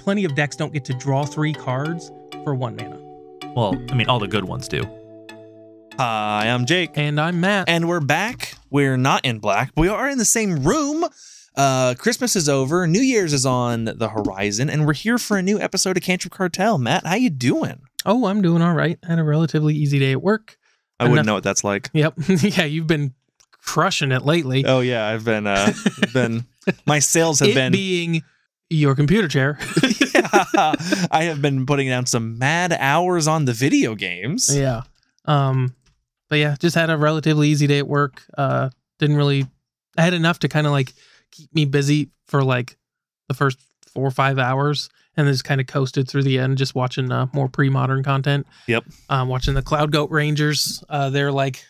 plenty of decks don't get to draw three cards for one mana. Well, I mean, all the good ones do. Hi, I'm Jake. And I'm Matt. And we're back. We're not in black. But we are in the same room. Uh, Christmas is over. New Year's is on the horizon, and we're here for a new episode of Cantrip Cartel. Matt, how you doing? oh, I'm doing all right. Had a relatively easy day at work. I Enough- wouldn't know what that's like. Yep. yeah, you've been crushing it lately. Oh yeah, I've been uh been my sales have it been being your computer chair. yeah. I have been putting down some mad hours on the video games. yeah. Um, but yeah, just had a relatively easy day at work. Uh, didn't really. I had enough to kind of like keep me busy for like the first four or five hours, and then just kind of coasted through the end, just watching uh, more pre-modern content. Yep. Um, watching the Cloud Goat Rangers. Uh, their like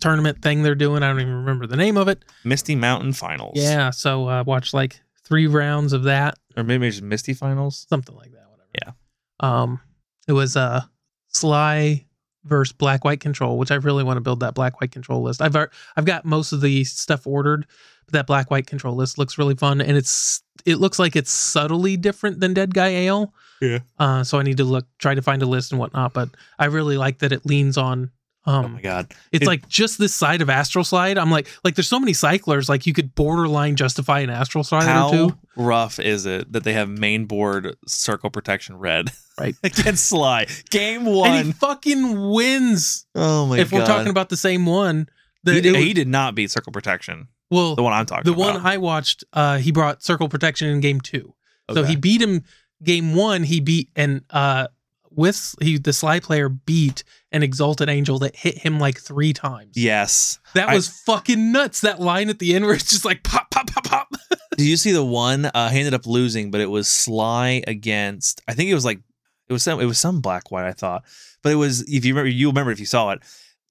tournament thing they're doing. I don't even remember the name of it. Misty Mountain Finals. Yeah. So uh, watched like three rounds of that. Or maybe just Misty Finals. something like that. Whatever. Yeah. Um, it was uh Sligh versus Black White Control, which I really want to build that Black White Control list. I've I've got most of the stuff ordered, but that Black White Control list looks really fun, and it's it looks like it's subtly different than Dead Guy Ale. Yeah. Uh, so I need to look try to find a list and whatnot, but I really like that it leans on. Um, oh my god. it's It- like just this side of Astral Slide. I'm like, like there's so many cyclers, like you could borderline justify an Astral Slide or How two. rough is it that they have main board circle protection red Right. against Sligh? Game one, And he fucking wins. oh my God. if god. we're talking about the same one, the, he, did, was- he did not beat circle protection. well, The one I'm talking the about. one I watched, uh, he brought Circle Protection in game two. So he beat him game one. He beat and uh, with he the Sligh player beat an Exalted Angel that hit him like three times. Yes. that I- was fucking nuts. That line at the end where it's just like pop, pop, pop, pop. Did you see the one? Uh, he ended up losing, but it was Sligh against. I think it was like it was some. It was some black white. I thought, but it was if you remember, you remember if you saw it.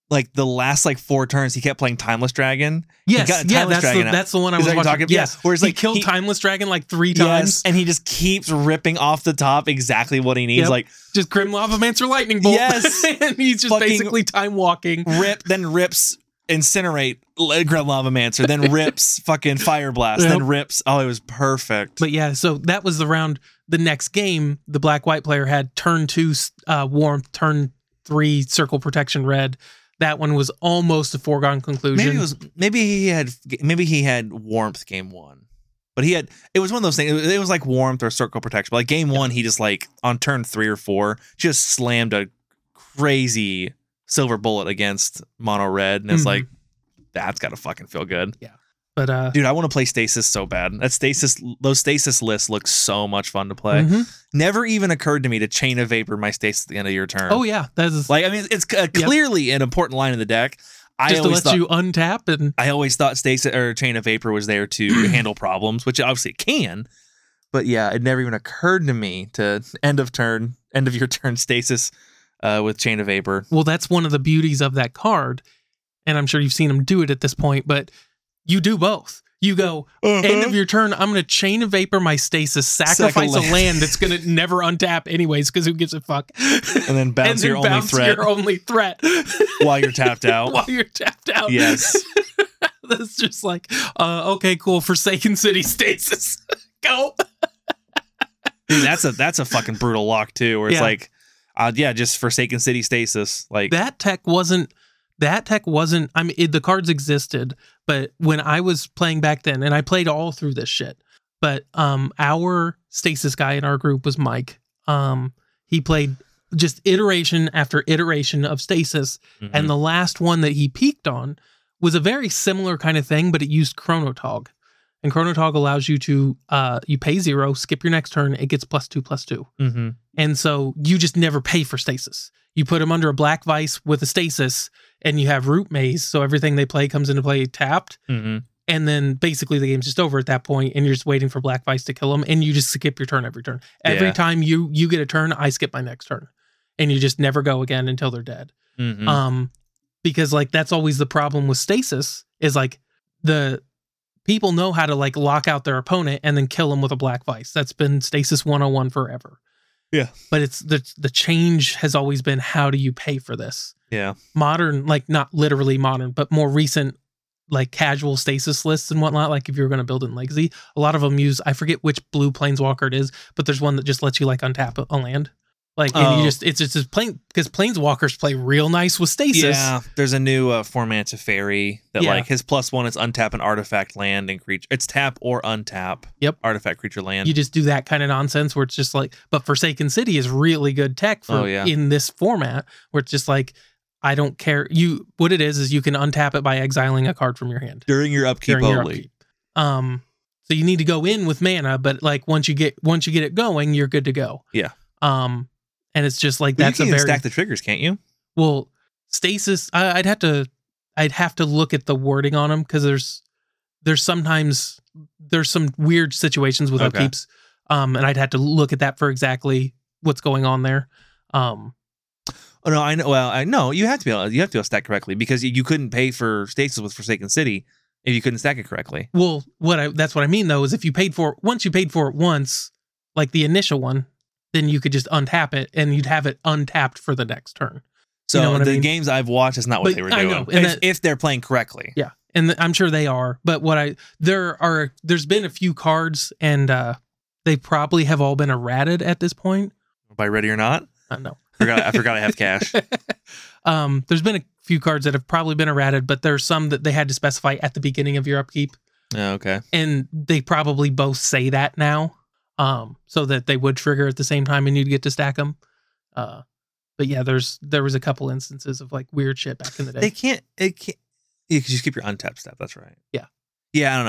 Like the last like four turns, he kept playing Timeless Dragon. Yes, got yeah, that's the, Dragon out. that's the one I Is was watching. talking- Yes, yeah, where he like killed he- Timeless Dragon like three times. and he just keeps ripping off the top exactly what he needs. Yep. Like Just Grim Lavamancer Lightning Bolt. Yes. and he's just basically time walking. rip, then rips incinerate Grim Lavamancer, then rips fucking Fire Blast, Yep. then rips. Oh, it was perfect. But yeah, so that was the round. The next game, the black white player had turn two uh, warmth, turn three circle protection red. That one was almost a foregone conclusion. maybe it was maybe he had maybe he had warmth game one. But he had it was one of those things it was, it was like warmth or circle protection. But like game one he just like on turn three or four just slammed a crazy silver bullet against mono red. And it's Mhm. like that's gotta fucking feel good but uh, dude i want to play stasis so bad that stasis those stasis lists look so much fun to play mhm. never even occurred to me to chain a vapor my stasis at the end of your turn oh yeah, that is like i mean it's uh, clearly an important line in the deck I just to let thought, you untap and I always thought stasis or chain of vapor was there to handle problems, which obviously it can. But yeah, it never even occurred to me to end of turn, end of your turn stasis uh, with chain of vapor. well, that's one of the beauties of that card. And I'm sure you've seen him do it at this point, but you do both. You go end Uh-huh. of your turn. I'm going to chain of vapor my stasis, sacrifice a land. that's going to never untap anyways, because who gives a fuck? and then bounce and then your only bounce threat your only threat while you're tapped out. while you're tapped out. yes, That's just like, uh, okay, cool. Forsaken City stasis. Go. Dude, that's a that's a fucking brutal lock too. Where it's Yeah. like, uh, yeah, just Forsaken City stasis. Like, That tech wasn't. That tech wasn't. I mean, it, the cards existed, but when I was playing back then, and I played all through this shit. But um, our stasis guy in our group was Mike. Um, he played just iteration after iteration of stasis, mhm. and the last one that he peaked on was a very similar kind of thing, but it used Chronatog. And Chronatog allows you to uh you pay zero, skip your next turn, it gets plus two plus two. Mhm. And so you just never pay for stasis. You put him under a Black Vise with a stasis, and you have root maze, so everything they play comes into play tapped. Mhm. And then basically the game's just over at that point, and you're just waiting for Black Vise to kill them, and you just skip your turn every turn. Every Yeah. time you you get a turn, I skip my next turn, and you just never go again until they're dead Mhm. um because like that's always the problem with stasis is like the people know how to like lock out their opponent and then kill them with a Black Vise that's been stasis 101 forever Yeah. but it's the the change has always been how do you pay for this yeah. modern like not literally modern but more recent like casual stasis lists and whatnot. Like if you were going to build in Legacy, a lot of them use I forget which blue planeswalker it is, but there's one that just lets you like untap a- a land. Like and Oh. you just it's just plain because planeswalkers play real nice with stasis. Yeah, there's a new uh, format to fairy that Yeah. like his plus one is untap an artifact land and creature. It's tap or untap. Yep. Artifact creature land. You just do that kind of nonsense where it's just like, but Forsaken City is really good tech for Oh, yeah. in this format where it's just like, I don't care. You what it is is you can untap it by exiling a card from your hand during your upkeep during your only. upkeep. Um, so you need to go in with mana, but like once you get once you get it going, you're good to go. Yeah. Um, and it's just like that's you a can very stack the triggers, can't you? well stasis. I, I'd have to I'd have to look at the wording on them because there's there's sometimes there's some weird situations with Okay. upkeeps. Um, and I'd have to look at that for exactly what's going on there. Um, Oh no, I know. Well, I know you have to be able. You have to be able to stack correctly because you, you couldn't pay for stasis with Forsaken City if you couldn't stack it correctly. well, what I that's what I mean though is if you paid for once you paid for it once, like the initial one, then you could just untap it and you'd have it untapped for the next turn. So know what I the mean? games I've watched is not what But they were I doing. know, if, that- if they're playing correctly. Yeah, and th- I'm sure they are. But what I there are there's been a few cards and uh they probably have all been errated at this point. By ready or not, I don't know. forgot. I forgot I have cash. um, there's been a few cards that have probably been errated, but there's some that they had to specify at the beginning of your upkeep, Oh, okay. and they probably both say that now, um, so that they would trigger at the same time and you'd get to stack them. Uh, but yeah, there's there was a couple instances of like weird shit back in the day. They can't. It can't. You can just keep your untapped stuff. That's right. Yeah. Yeah, I don't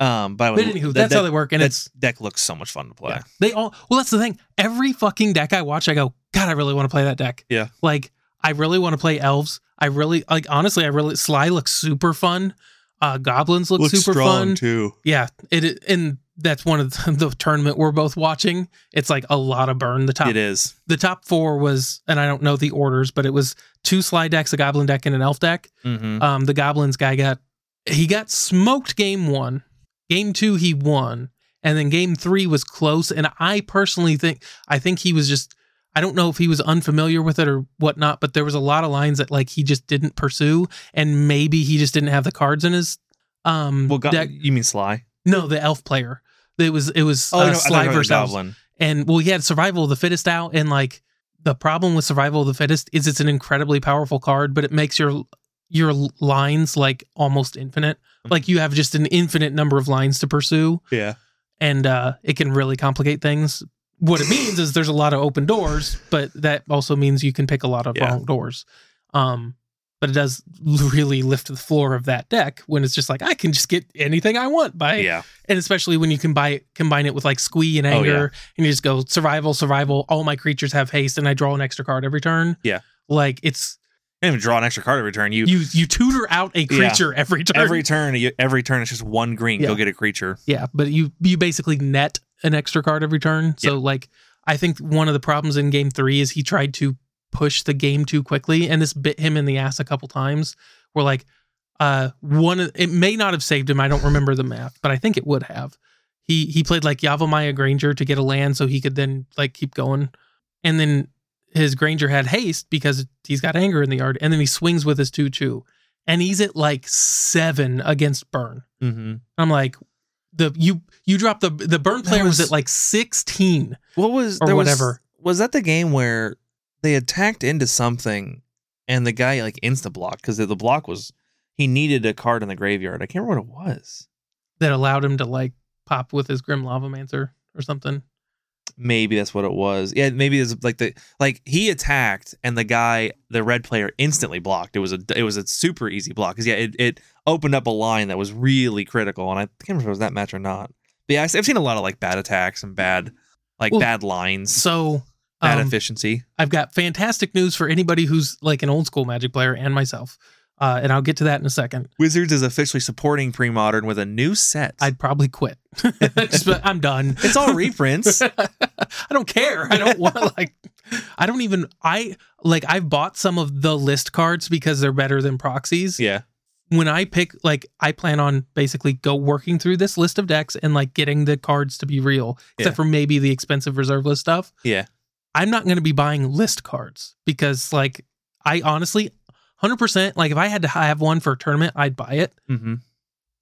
know. Um, but, but anywho, that- that's that, how they work, and that it's deck looks so much fun to play. Yeah. They all well, that's the thing. Every fucking deck I watch, I go, God, I really want to play that deck. Yeah. Like, I really want to play elves. I really like honestly, I really Sligh looks super fun. Uh goblins look super fun. too. Yeah. It it- and that's one of the, the tournament we're both watching. It's like a lot of burn. The top It is. the top four was, and I don't know the orders, but it was two Sligh decks, a goblin deck, and an elf deck. Mm-hmm. Um, the goblins guy got he got smoked game one. Game two he won, and then game three was close. And I personally think I think he was just I don't know if he was unfamiliar with it or whatnot, but there was a lot of lines that like he just didn't pursue, and maybe he just didn't have the cards in his um well, go- deck. you mean Sligh? No, the elf player. It was it was Oh, uh, no, I thought you Sligh versus Goblin. and well he had survival of the fittest out and like the problem with survival of the fittest is it's an incredibly powerful card but it makes your your lines like almost infinite like you have just an infinite number of lines to pursue Yeah. and uh it can really complicate things what it means is there's a lot of open doors but that also means you can pick a lot of Yeah. wrong doors um but it does really lift the floor of that deck when it's just like I can just get anything I want by Yeah. and especially when you combine combine it with like squee and Oh, anger yeah. and you just go survival survival all my creatures have haste and i draw an extra card every turn Yeah. like it's You don't even draw an extra card every turn. You, you you tutor out a creature every turn every turn. You, every turn it's just one green. Yeah. Go get a creature. yeah but you you basically net an extra card every turn so like i think one of the problems in game three is he tried to push the game too quickly and this bit him in the ass a couple times where like uh one it may not have saved him i don't remember the math but i think it would have he he played like Yavimaya Granger to get a land so he could then like keep going and then his Granger had haste because he's got anger in the yard and then he swings with his 2-2 and he's at like 7 against burn Mm-hmm. I'm like, the you you dropped the the burn player was, was- at like 16. What was Or there was- whatever. Was, that the game where they attacked into something and the guy like insta blocked because the block was he needed a card in the graveyard. I can't remember what it was. that allowed him to like pop with his Grim Lavamancer or something. Maybe that's what it was. Yeah, maybe it's like the like he attacked and the guy, the red player, instantly blocked. It was a it was a super easy block because yeah, it, it opened up a line that was really critical, and I can't remember if it was that match or not. But yeah, I've seen a lot of like bad attacks and bad like Well, bad lines, So bad um, efficiency. I've got fantastic news for anybody who's like an old school Magic player and myself. Uh, and I'll get to that in a second. Wizards is officially supporting pre-modern with a new set. I'd probably quit. Just, I'm done. it's all reprints. I don't care. I don't want to like. I don't even. I like. I've bought some of the list cards because they're better than proxies. yeah, when I pick, like, I plan on basically go working through this list of decks and like getting the cards to be real, except Yeah. for maybe the expensive reserve list stuff. yeah. I'm not going to be buying list cards because, like, I honestly, 100%. Like if I had to have one for a tournament, I'd buy it. Mm-hmm.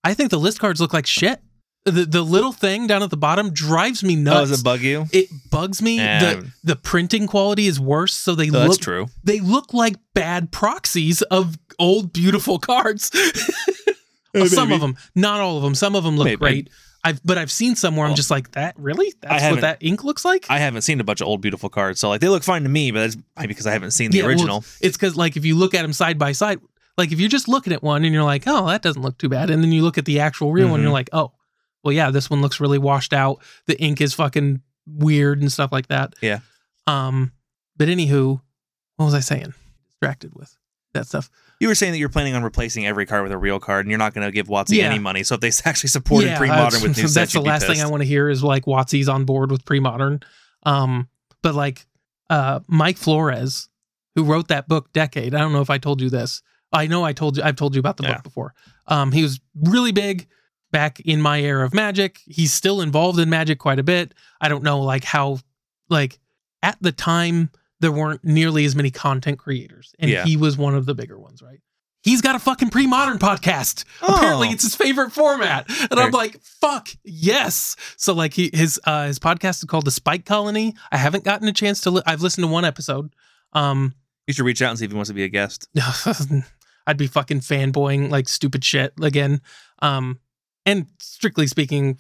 I think the list cards look like shit. The the little thing down at the bottom drives me Oh, nuts. does it bug you? it bugs me. The the printing quality is worse, so they Oh, that's look true. they look like bad proxies of old beautiful cards. Some maybe. of them, not all of them. Some of them look Maybe. great. I've but I've seen some where I'm just like that. Really? That's what haven't- that ink looks like. I haven't seen a bunch of old beautiful cards, so like they look fine to me, but that's probably because I haven't seen the Yeah, well, original. It's because like if you look at them side by side, like if you're just looking at one and you're like, oh, that doesn't look too bad, and then you look at the actual real one, Mhm. you're like, oh, well, yeah, this one looks really washed out. The ink is fucking weird and stuff like that. Yeah. Um, but anywho, what was I saying? Distracted with that stuff. You were saying that you're planning on replacing every card with a real card, and you're not going to give WotC Yeah. any money. So if they actually supported Yeah, pre-modern with new that's sets, the last thing I want to hear is like WotC's on board with pre-modern. Um, but like uh, Mike Flores, who wrote that book Deckade. I don't know if I told you this. I know I told you. I've told you about the Yeah. book before. Um, he was really big back in my era of Magic. He's still involved in Magic quite a bit. I don't know like how like at the time there weren't nearly as many content creators, and Yeah. he was one of the bigger ones, right? He's got a fucking pre-modern podcast. Apparently, Oh. it's his favorite format, and I'm like, "Fuck yes!" So, like, he his uh, his podcast is called The Spike Colony. I haven't gotten a chance to. Li- I've listened to one episode. Um, You should reach out and see if he wants to be a guest. I'd be fucking fanboying like stupid shit again. Um, and strictly speaking,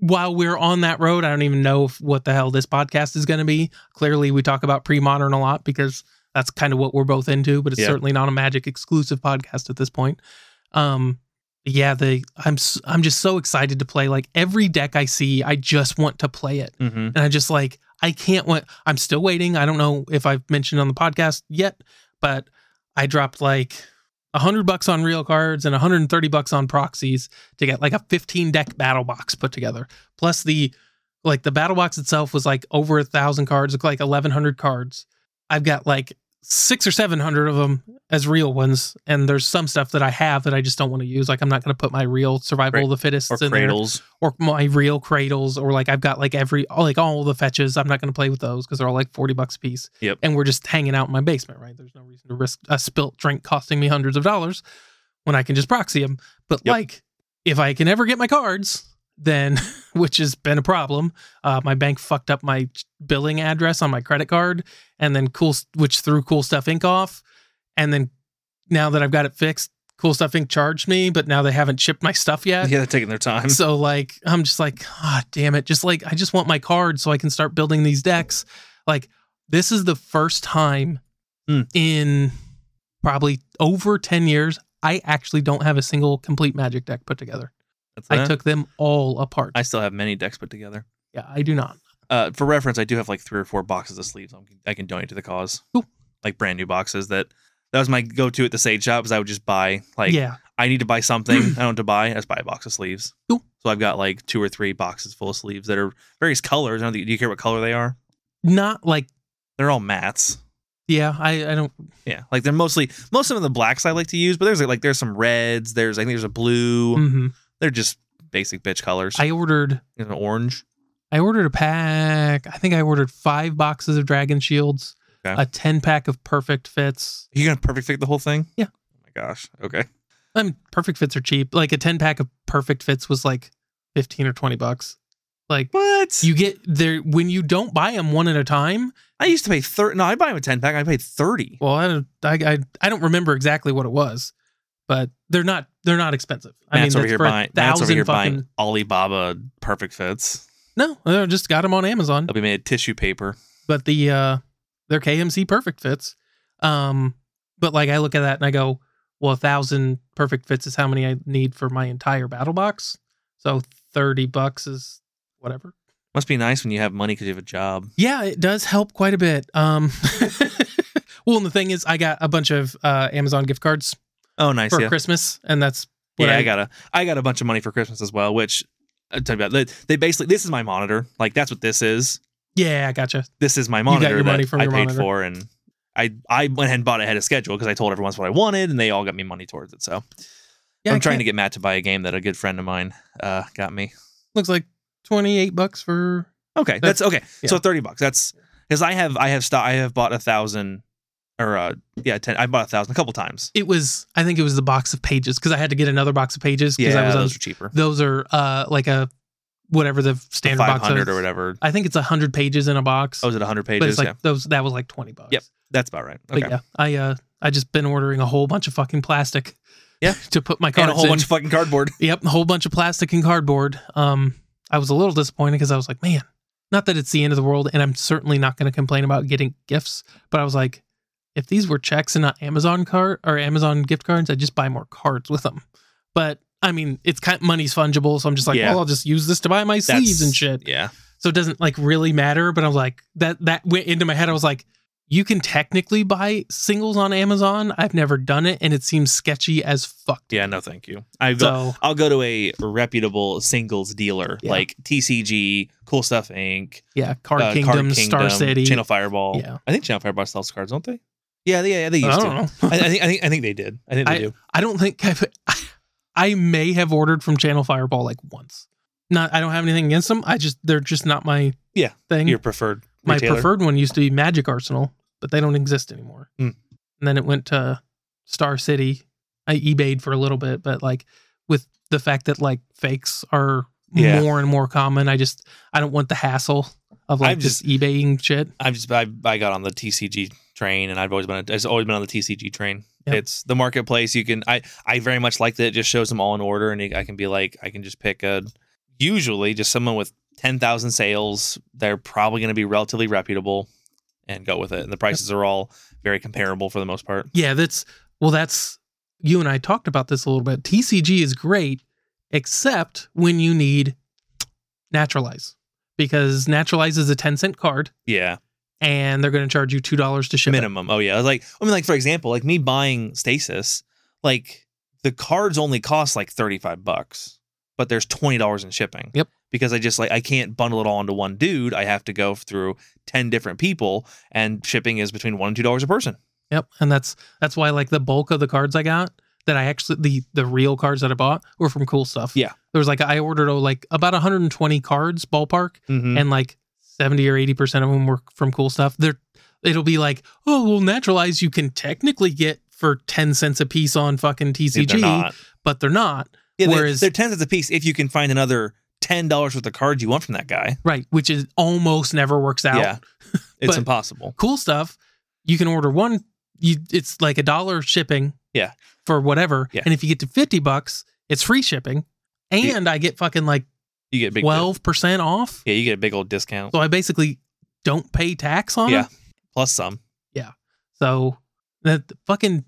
while we're on that road, I don't even know if, what the hell this podcast is going to be. Clearly, we talk about pre-modern a lot because that's kind of what we're both into, but it's Yeah. certainly not a Magic exclusive podcast at this point. Um, yeah, the I'm I'm just so excited to play. Like every deck I see, I just want to play it Mm-hmm. and I just like I can't wait. I'm still waiting. I don't know if I've mentioned on the podcast yet, but I dropped like a hundred bucks on real cards and 130 bucks on proxies to get like a 15 deck battle box put together. Plus the like the battle box itself was like over a thousand cards, like 1100 cards. I've got like six or seven hundred of them as real ones, and there's some stuff that I have that I just don't want to use. Like I'm not going to put my real survival Right. of the fittest Or in there or my real cradles or like I've got like every like all the fetches. I'm not going to play with those because they're all like 40 bucks a piece. Yep. And we're just hanging out in my basement, right? There's no reason to risk a spilt drink costing me hundreds of dollars when I can just proxy them. But Yep. like if I can ever get my cards, then which has been a problem. Uh, my bank fucked up my billing address on my credit card and then cool which threw Cool Stuff Inc off and then now that I've got it fixed, Cool Stuff Inc charged me, but now they haven't shipped my stuff yet Yeah, they're taking their time. so like i'm just like ah damn it just like i just want my card so i can start building these decks like this is the first time Hmm. in probably over 10 years i actually don't have a single complete magic deck put together That's i that. took them all apart I still have many decks put together. yeah i do not Uh, for reference, I do have like three or four boxes of sleeves I can, I can donate to the cause. Cool. Like brand new boxes that that was my go-to at the Sage shop. Is I would just buy like yeah I need to buy something. I don't what to buy. I just buy a box of sleeves. Cool. So I've got like two or three boxes full of sleeves that are various colors. I don't think, do you care what color they are? not like They're all mats. yeah i i don't Yeah, like they're mostly most of them are the blacks I like to use, but there's like there's some reds. There's I think there's a blue. mhm. They're just basic bitch colors. i ordered an orange. i ordered a pack i think i ordered five boxes of dragon shields Okay. a 10 pack of perfect fits You gonna perfect fit the whole thing? Yeah. Oh my gosh. Okay. I mean, perfect fits are cheap. Like a 10 pack of perfect fits was like 15 or 20 bucks. Like What? you get there when you don't buy them one at a time. I used to pay thirty. No, I buy them a ten pack. I paid thirty. Well, I don't, I, I, I don't remember exactly what it was, but they're not, they're not expensive. I Matt's mean, over here buying. Matt's over here fucking, buying Alibaba perfect fits. no, I just got them on Amazon, They'll be made of tissue paper. but the, uh, they're KMC perfect fits. Um, but like I look at that and I go, well, a thousand perfect fits is how many I need for my entire battle box. So 30 bucks is whatever. Must be nice when you have money because you have a job. Yeah, it does help quite a bit. Um, well, and the thing is, I got a bunch of uh, Amazon gift cards Oh, nice. for yeah. Christmas, and that's what yeah, I, I, got a I got a bunch of money for Christmas as well, which I tell you about. They, they basically this is my monitor. Like that's what this is. Yeah, I gotcha. This is my monitor your that I your paid monitor. for, and I I went ahead and bought it ahead of schedule because I told everyone what I wanted, and they all got me money towards it. So Yeah, I'm I trying to can't- get Matt to buy a game that a good friend of mine uh, got me. Looks like twenty eight bucks for. Okay, that's, okay. So thirty bucks. That's because I have I have sto- I have bought a thousand or uh, yeah, ten. I bought a thousand a couple times. It was I think it was the box of pages because I had to get another box of pages because Yeah, I was on those are cheaper. those are uh like a whatever the standard Five box hundred is. or whatever. I think it's a hundred pages in a box. Oh, is it hundred pages? but it's like yeah, those that was like twenty bucks. Yep. that's about right. But yeah, I uh I just been ordering a whole bunch of fucking plastic. Yeah. to put my cards and a whole in. bunch of fucking cardboard. Yep, a whole bunch of plastic and cardboard. Um, I was a little disappointed because I was like, man, not that it's the end of the world, and I'm certainly not going to complain about getting gifts, but I was like, if these were checks and not Amazon card or Amazon gift cards, I'd just buy more cards with them. But I mean, it's kind of, money's fungible, so I'm just like, Yeah. well, I'll just use this to buy my sleeves and shit. Yeah, So it doesn't like really matter. But I was like, that that went into my head. I was like, you can technically buy singles on Amazon. I've never done it, and it seems sketchy as fuck. yeah. No, thank you. I. So I'll go to a reputable singles dealer Yeah. like TCG, Cool Stuff Inc., yeah, Card uh, Kingdom, Star City. Channel Fireball. Yeah. I think Channel Fireball sells cards, don't they? Yeah, yeah, they used I don't to. know. I, I think I think I think they did. I think they do. I don't think I've, I may have ordered from Channel Fireball like once. Not, I don't have anything against them. I just they're just not my Yeah, thing. Your preferred my retailer? preferred one used to be Magic Arsenal, but they don't exist anymore. Hmm. And then it went to Star City. I eBayed for a little bit, but like with the fact that like fakes are Yeah. more and more common, I just I don't want the hassle of like I'm just, eBaying shit. I've just I, I got on the TCG train, and I've always been I've always been on the TCG train. Yep. It's the marketplace. You can I I very much like that. It just shows them all in order, and I can be like I can just pick a usually just someone with ten thousand sales. They're probably going to be relatively reputable, and go with it. And the prices are all very comparable for the most part. Yeah, that's well, that's you and I talked about this a little bit. TCG is great, except when you need naturalize, because naturalize is a ten cent card, Yeah, and they're going to charge you two dollars to ship it. minimum. Oh yeah, like I mean, like for example, like me buying Stasis, like the cards only cost like thirty five bucks, but there's twenty dollars in shipping. Yep. Because I just like I can't bundle it all into one dude. I have to go through ten different people, and shipping is between one and two dollars a person. Yep, and that's that's why like the bulk of the cards I got that I actually the the real cards that I bought were from cool stuff. Yeah. there was like I ordered oh, like about 120 cards ballpark, Mm-hmm. and like 70 or 80 percent of them were from cool stuff. They're it'll be like oh well naturalize you can technically get for 10 cents a piece on fucking TCG, they're but they're not. Yeah, they're, Whereas- they're ten cents a piece if you can find another ten dollars worth of cards you want from that guy. Right, which is almost never works out. Yeah, it's impossible. Cool stuff. You can order one. You it's like a dollar shipping. Yeah. For whatever. Yeah. And if you get to fifty bucks, it's free shipping, and I get fucking like You get big twelve percent off. Yeah, you get a big old discount. So I basically don't pay tax on Yeah. it. Plus some. Yeah. So that fucking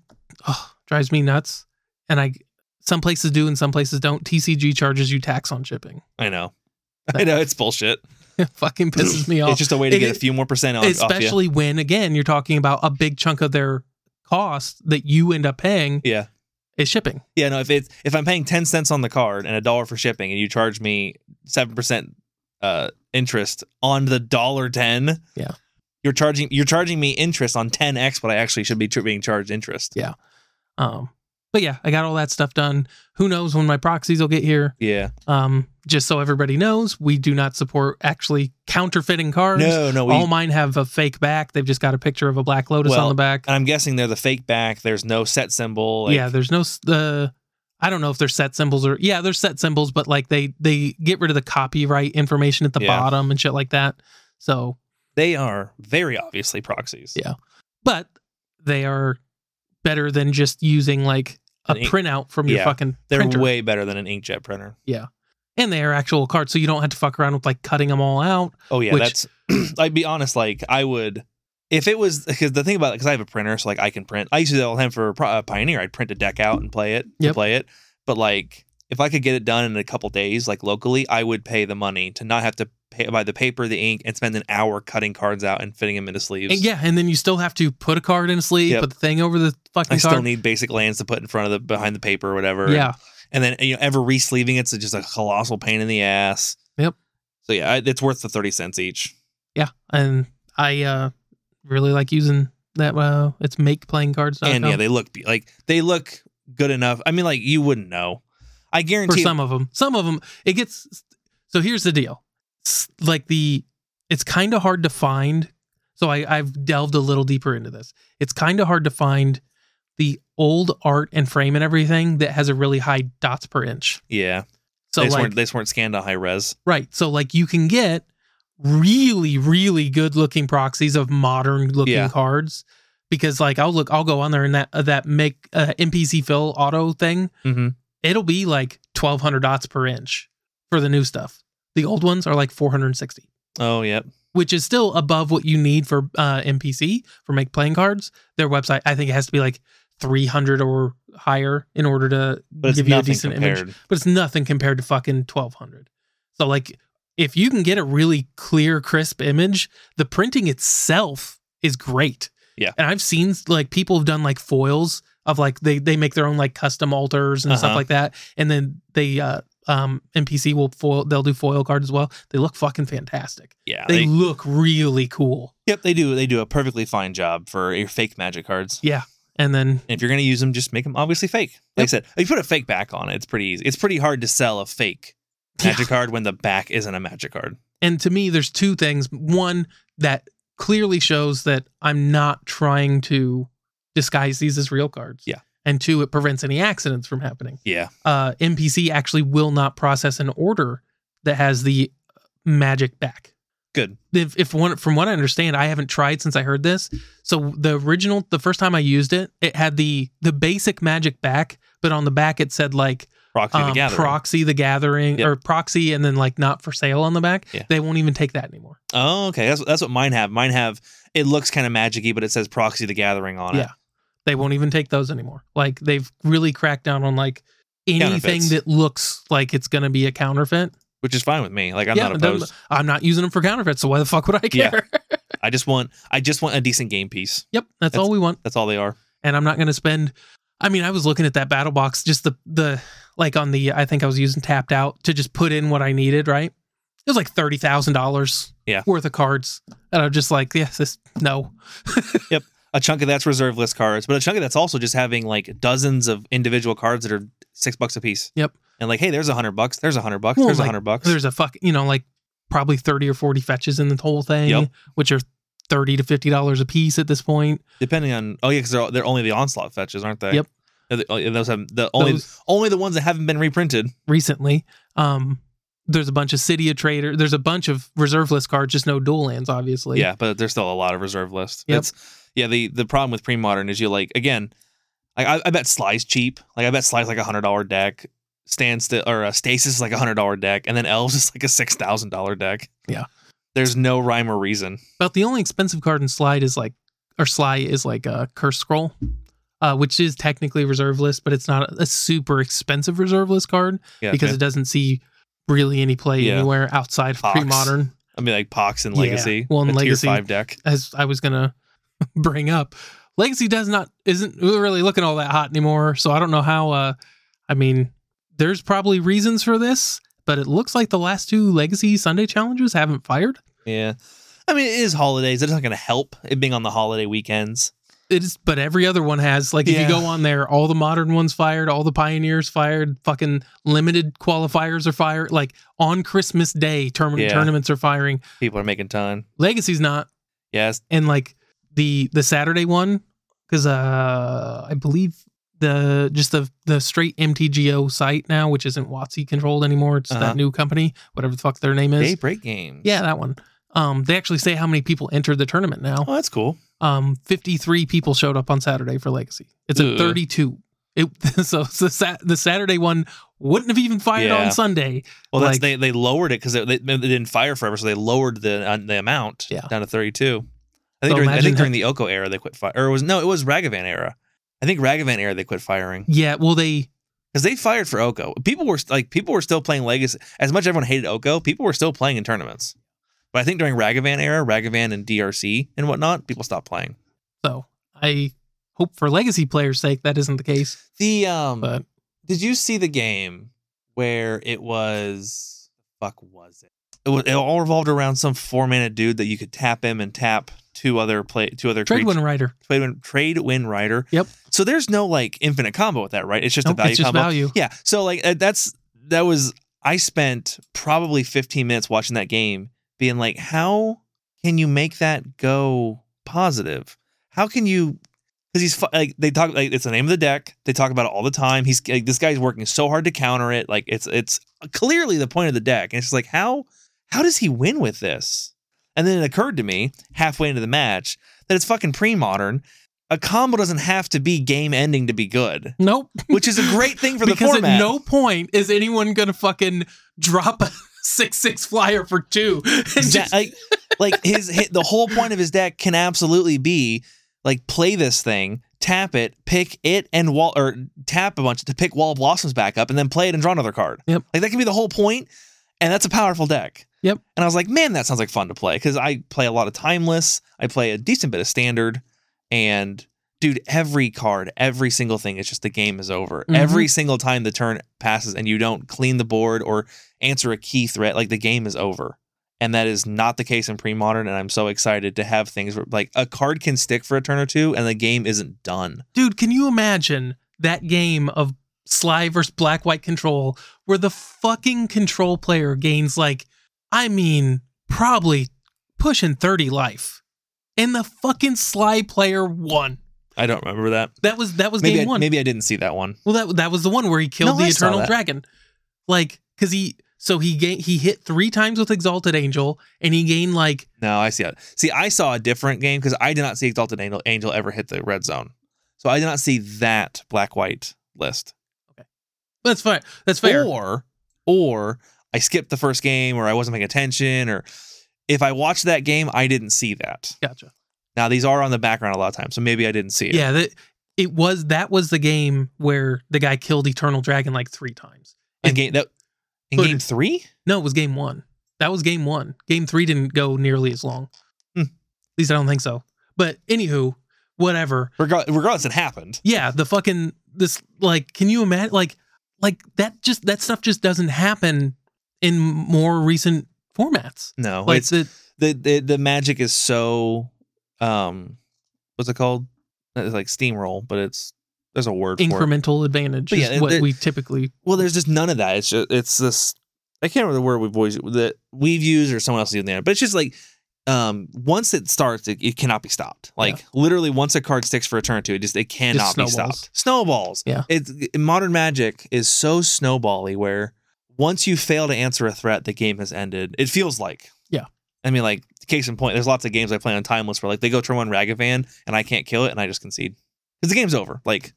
oh, drives me nuts. And I some places do and some places don't. TCG charges you tax on shipping. I know. I know it's bullshit. It fucking pisses me off. It's just a way to It get a few more percent off especially when again you're talking about a big chunk of their cost that you end up paying Yeah. Is shipping. Yeah, no, if it's if I'm paying 10 cents on the card and a dollar for shipping and you charge me 7% uh interest on the dollar 10, Yeah. You're charging you're charging me interest on 10x but I actually should be tr- being charged interest. Yeah. Um, but yeah, I got all that stuff done. Who knows when my proxies will get here? Yeah. Um, just so everybody knows, we do not support actually counterfeiting cards. No, no, we, all mine have a fake back. They've just got a picture of a black lotus Well, on the back. and I'm guessing they're the fake back. There's no set symbol. Like, yeah, there's no the. I don't know if they're set symbols or yeah, there's set symbols, but like they they get rid of the copyright information at the Yeah. bottom and shit like that. So, they are very obviously proxies. Yeah. but they are better than just using like a ink- printout from your yeah, fucking They're printer. way better than an inkjet printer. Yeah. And they are actual cards, so you don't have to fuck around with like cutting them all out. Oh yeah, Which- that's. I'd be honest. Like I would, if it was because the thing about it, because I have a printer, so like I can print. I used to do that all the time for uh, Pioneer. I'd print a deck out and play it to Yep. play it. But like, if I could get it done in a couple days, like locally, I would pay the money to not have to pay buy the paper, the ink, and spend an hour cutting cards out and fitting them into sleeves. And yeah, and then you still have to put a card in a sleeve, Yep. put the thing over the fucking I still card. need basic lands to put in front of the behind the paper or whatever. yeah, and then you know ever re-sleeving it's just a colossal pain in the ass. Yep. So yeah, I- it's worth the thirty cents each. yeah, and I uh really like using that. Uh, it's make playing cards. and yeah, they look like they look good enough. I mean, like you wouldn't know. I guarantee. for some of them. Some of them, it gets. So here's the deal. S- Like the, it's kind of hard to find So I, I've delved a little deeper into this. It's kind of hard to find the old art and frame and everything that has a really high dots per inch. Yeah. So they, just like weren't, they just weren't scanned on high res. right, so like you can get really really good looking proxies of modern looking Yeah. cards because like I'll look I'll go on there and that uh, that make uh, MPC fill auto thing Mm-hmm. It'll be like 1200 dots per inch for the new stuff. The old ones are like 460 Oh, yep. which is still above what you need for uh, MPC for make playing cards. Their website, I think it has to be like 300 or higher in order to give you a decent compared. image. But it's nothing compared to fucking 1200. So like if you can get a really clear, crisp image, the printing itself is great. Yeah. And I've seen like people have done like foils of like they they make their own like custom alters and stuff Uh-huh. like that, and then they uh um MPC will foil they'll do foil cards as well. They look fucking fantastic Yeah. they They, look really cool. yep, they do. They do a perfectly fine job for your fake magic cards. Yeah. And then And if you're going to use them, just make them obviously fake. Like Yep. I said, if you put a fake back on it, it's pretty easy. It's pretty hard to sell a fake magic card when the back isn't a magic card. and to me there's two things. One that clearly shows that I'm not trying to disguise these as real cards. Yeah. And two, it prevents any accidents from happening. Yeah. Uh MPC actually will not process an order that has the magic back. Good. If, if one from what I understand, I haven't tried since I heard this. So the original, the first time I used it, it had the the basic magic back, but on the back it said like Proxy the um, Gathering. proxy the gathering Yep. or proxy and then like not for sale on the back Yeah. they won't even take that anymore oh, okay. That's, that's what mine have. Mine have, it looks kind of magic y, but it says Proxy the Gathering on it. Yeah. they won't even take those anymore like they've really cracked down on like anything that looks like it's going to be a counterfeit Which is fine with me. Like, I'm yeah not opposed. i'm not using them for counterfeits so why the fuck would i Yeah. care I just want, I just want a decent game piece. yep that's, That's- all we want That's all they are. and i'm not going to spend i mean i was looking at that battle box just the the like on the i think i was using tapped out to just put in what i needed right it was like $30000 Yeah. worth of cards and i'm just like yes this no A chunk of that's reserve list cards, but a chunk of that's also just having like dozens of individual cards that are six bucks a piece. Yep. And like, hey, there's a hundred bucks. There's a hundred bucks. Well, there's a like, hundred bucks. there's a fuck you know like probably 30 or 40 fetches in the whole thing Yep. which are 30 to 50 dollars a piece at this point Depending on oh yeah, because they're they're only the onslaught fetches, aren't they? Yep. The- oh, those have the only Those only the ones that haven't been reprinted. recently um there's a bunch of city of trader there's a bunch of reserve list cards just no dual lands obviously yeah, but there's still a lot of reserve lists. Yep. It's yeah. The the problem with pre modern is you like again, like I, I bet Sligh's cheap. Like I bet Sligh's like a hundred dollar deck. Standstill or uh, Stasis is like a hundred dollar deck, and then Elves is like a six thousand dollar deck. Yeah. There's no rhyme or reason. about the only expensive card in slide is like or sligh is like a cursed scroll uh, which is technically reserve list but it's not a, a super expensive reserve list card Yeah. because it doesn't see really any play Yeah. anywhere outside of pre-modern I mean, like Pox and Yeah. Legacy. Well, and a Legacy- tier five deck. as I was gonna bring up, Legacy does not isn't really looking all that hot anymore. So I don't know how. Uh, I mean, there's probably reasons for this, but it looks like the last two Legacy Sunday challenges haven't fired. Yeah. I mean, it is holidays. It's not going to help it being on the holiday weekends. It is, but every other one has. Like if Yeah. you go on there, all the modern ones fired, all the pioneers fired, fucking limited qualifiers are fired. Like on Christmas Day, tournament Yeah. tournaments are firing. People are making ton. Legacy's not. Yes. and like the the Saturday one because uh I believe the just the the straight MTGO site now, which isn't WotC controlled anymore. It's Uh-huh. that new company, whatever the fuck their name is. Daybreak games. Yeah, that one. Um, they actually say how many people entered the tournament now. Oh, that's cool. Um, fifty three people showed up on Saturday for Legacy. It's a thirty two. It so the Sat the Saturday one wouldn't have even fired Yeah. on Sunday. Well, that's Like- they they lowered it because they, they, they didn't fire forever, so they lowered the uh, the amount Yeah. down to thirty two. I think So during, I think during the Oko era they quit fire, or it was no, it was Ragavan era. I think Ragavan era they quit firing Yeah, well they because they fired for Oko. People were like people were still playing Legacy as much as everyone hated Oko. People were still playing in tournaments, but I think during Ragavan era, Ragavan and DRC and whatnot, people stopped playing. so I hope for Legacy players' sake that isn't the case. The um, But did you see the game where it was fuck was it? It was it all revolved around some four mana dude that you could tap him and tap two other play two other Trade. Wind Rider. trade win trade wind rider. Yep. So there's no like infinite combo with that, right? It's just Nope, a value it's just combo. value. Yeah. So like uh, that's that was I spent probably 15 minutes watching that game, being like, how can you make that go positive? How can you? Because he's like they talk like it's the name of the deck. They talk about it all the time. He's like this guy's working so hard to counter it. Like it's it's clearly the point of the deck, and it's just like how how does he win with this? And then it occurred to me halfway into the match that it's fucking pre modern. A combo doesn't have to be game ending to be good, Nope. which is a great thing for the because format. at no point is anyone gonna fucking drop a six six flyer for two. Just- like like his, his the whole point of his deck can absolutely be like play this thing tap it pick it and wall or tap a bunch to pick wall blossoms back up and then play it and draw another card Yep. like that can be the whole point and that's a powerful deck. Yep. and i was like man that sounds like fun to play. Because i play a lot of timeless. I play a decent bit of standard. And dude every card every single thing it's just the game is over. Mhm. every single time the turn passes and you don't clean the board or answer a key threat like the game is over. And that is not the case in pre-modern and i'm so excited to have things where like a card can stick for a turn or two and the game isn't done. Dude, can you imagine that game of Sligh versus Black White Control where the fucking control player gains like, I mean, probably pushing 30 life. And the fucking Sligh player won. i don't remember that That was that was maybe game I, one. maybe i didn't see that one Well, that that was the one where he killed No, the Eternal. Dragon. Like, cause he so he gained he hit three times with Exalted Angel and he gained like no i see it see i saw a different game because i did not see exalted angel, angel ever hit the red zone so i did not see that black white list that's fine. That's fair. or or i skipped the first game or i wasn't paying attention or if i watched that game i didn't see that Gotcha. now these are on the background a lot of times so maybe i didn't see it Yeah, that it was that was the game where the guy killed Eternal Dragon like three times. in game that in game three No, it was game one. That was game one. Game three didn't go nearly as long. Hmm. At least I don't think so. But anywho, whatever. Regard- regardless it happened Yeah, the fucking this like, can you imagine like like that just that stuff just doesn't happen in more recent formats. no Like it's the the, the the magic is so um what's it called? It's like steamroll but it's there's a word for it. Incremental advantage But is yeah, what there- we typically well there's just none of that. It's just it's this i can't remember the word we've always that we've used or someone else used there but it's just like um once it starts it, it cannot be stopped. Like literally once a card sticks for a turn or two it just it cannot be stopped. Snowballs. Yeah. it's modern magic is so snowbally where once you fail to answer a threat the game has ended. It feels like. Yeah. i mean like case in point there's lots of games i play on timeless where like they go turn one ragavan and i can't kill it and i just concede. Because the game's over. Like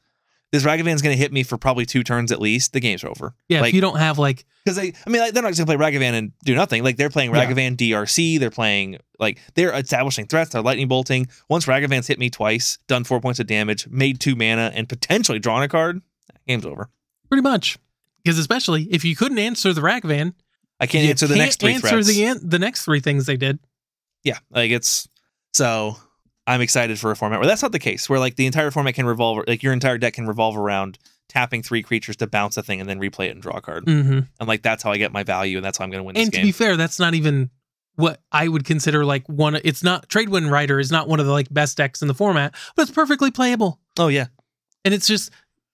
this ragavan's going to hit me for probably two turns at least the game's over. Yeah, like if you don't have like because they i mean like, they're not just going to play ragavan and do nothing. Like they're playing Yeah. ragavan drc they're playing like they're establishing threats they're lightning bolting. Once ragavan's hit me twice done four points of damage made two mana and potentially drawn a card game's over. Pretty much. Because especially if you couldn't answer the Ragavan, i can't answer the can't next three answer threats. the an- the next three things they did. yeah like it's so i'm excited for a format where that's not the case where like the entire format can revolve like your entire deck can revolve around tapping three creatures to bounce a thing and then replay it and draw a card Mm-hmm. i'm like that's how i get my value and that's how i'm going to win this And to game be fair, that's not even what I would consider like one. It's not Trade Wind Rider is not one of the like best decks in the format, but it's perfectly playable. oh yeah And it's just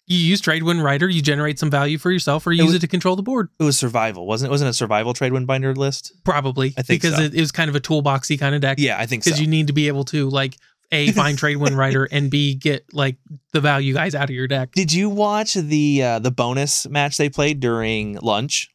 you use Trade Wind Rider, you generate some value for yourself, or you It use was- it to control the board. it was survival wasn't it wasn't a survival trade wind binder list Probably I think because so. it, it was kind of a toolboxy kind of deck. yeah i think so because you need to be able to like a find Trade Wind Rider and b get like the value guys out of your deck. Did you watch the uh, the bonus match they played during lunch?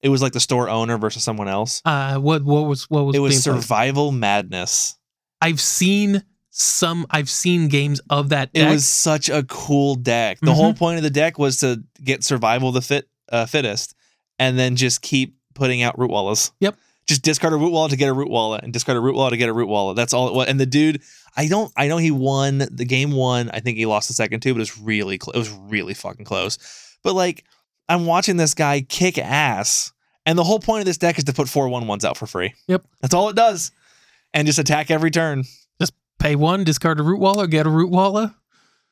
It was like the store owner versus someone else. Uh, what what was what was It was being played? survival madness. I've seen some. I've seen games of that. It was such a cool deck. The Mhm. whole point of the deck was to get survival the fit uh, fittest, and then just keep putting out root wallas. Yep. Just discard a root wall to get a Rootwalla, and discard a root wall to get a Rootwalla. That's all it was. And the dude, I don't, I know he won the game one. I think he lost the second two, but it was really, cl- it was really fucking close. But like, I'm watching this guy kick ass, and the whole point of this deck is to put four one ones out for free. Yep. That's all it does, and just attack every turn. Pay one, discard a root walla, get a root walla.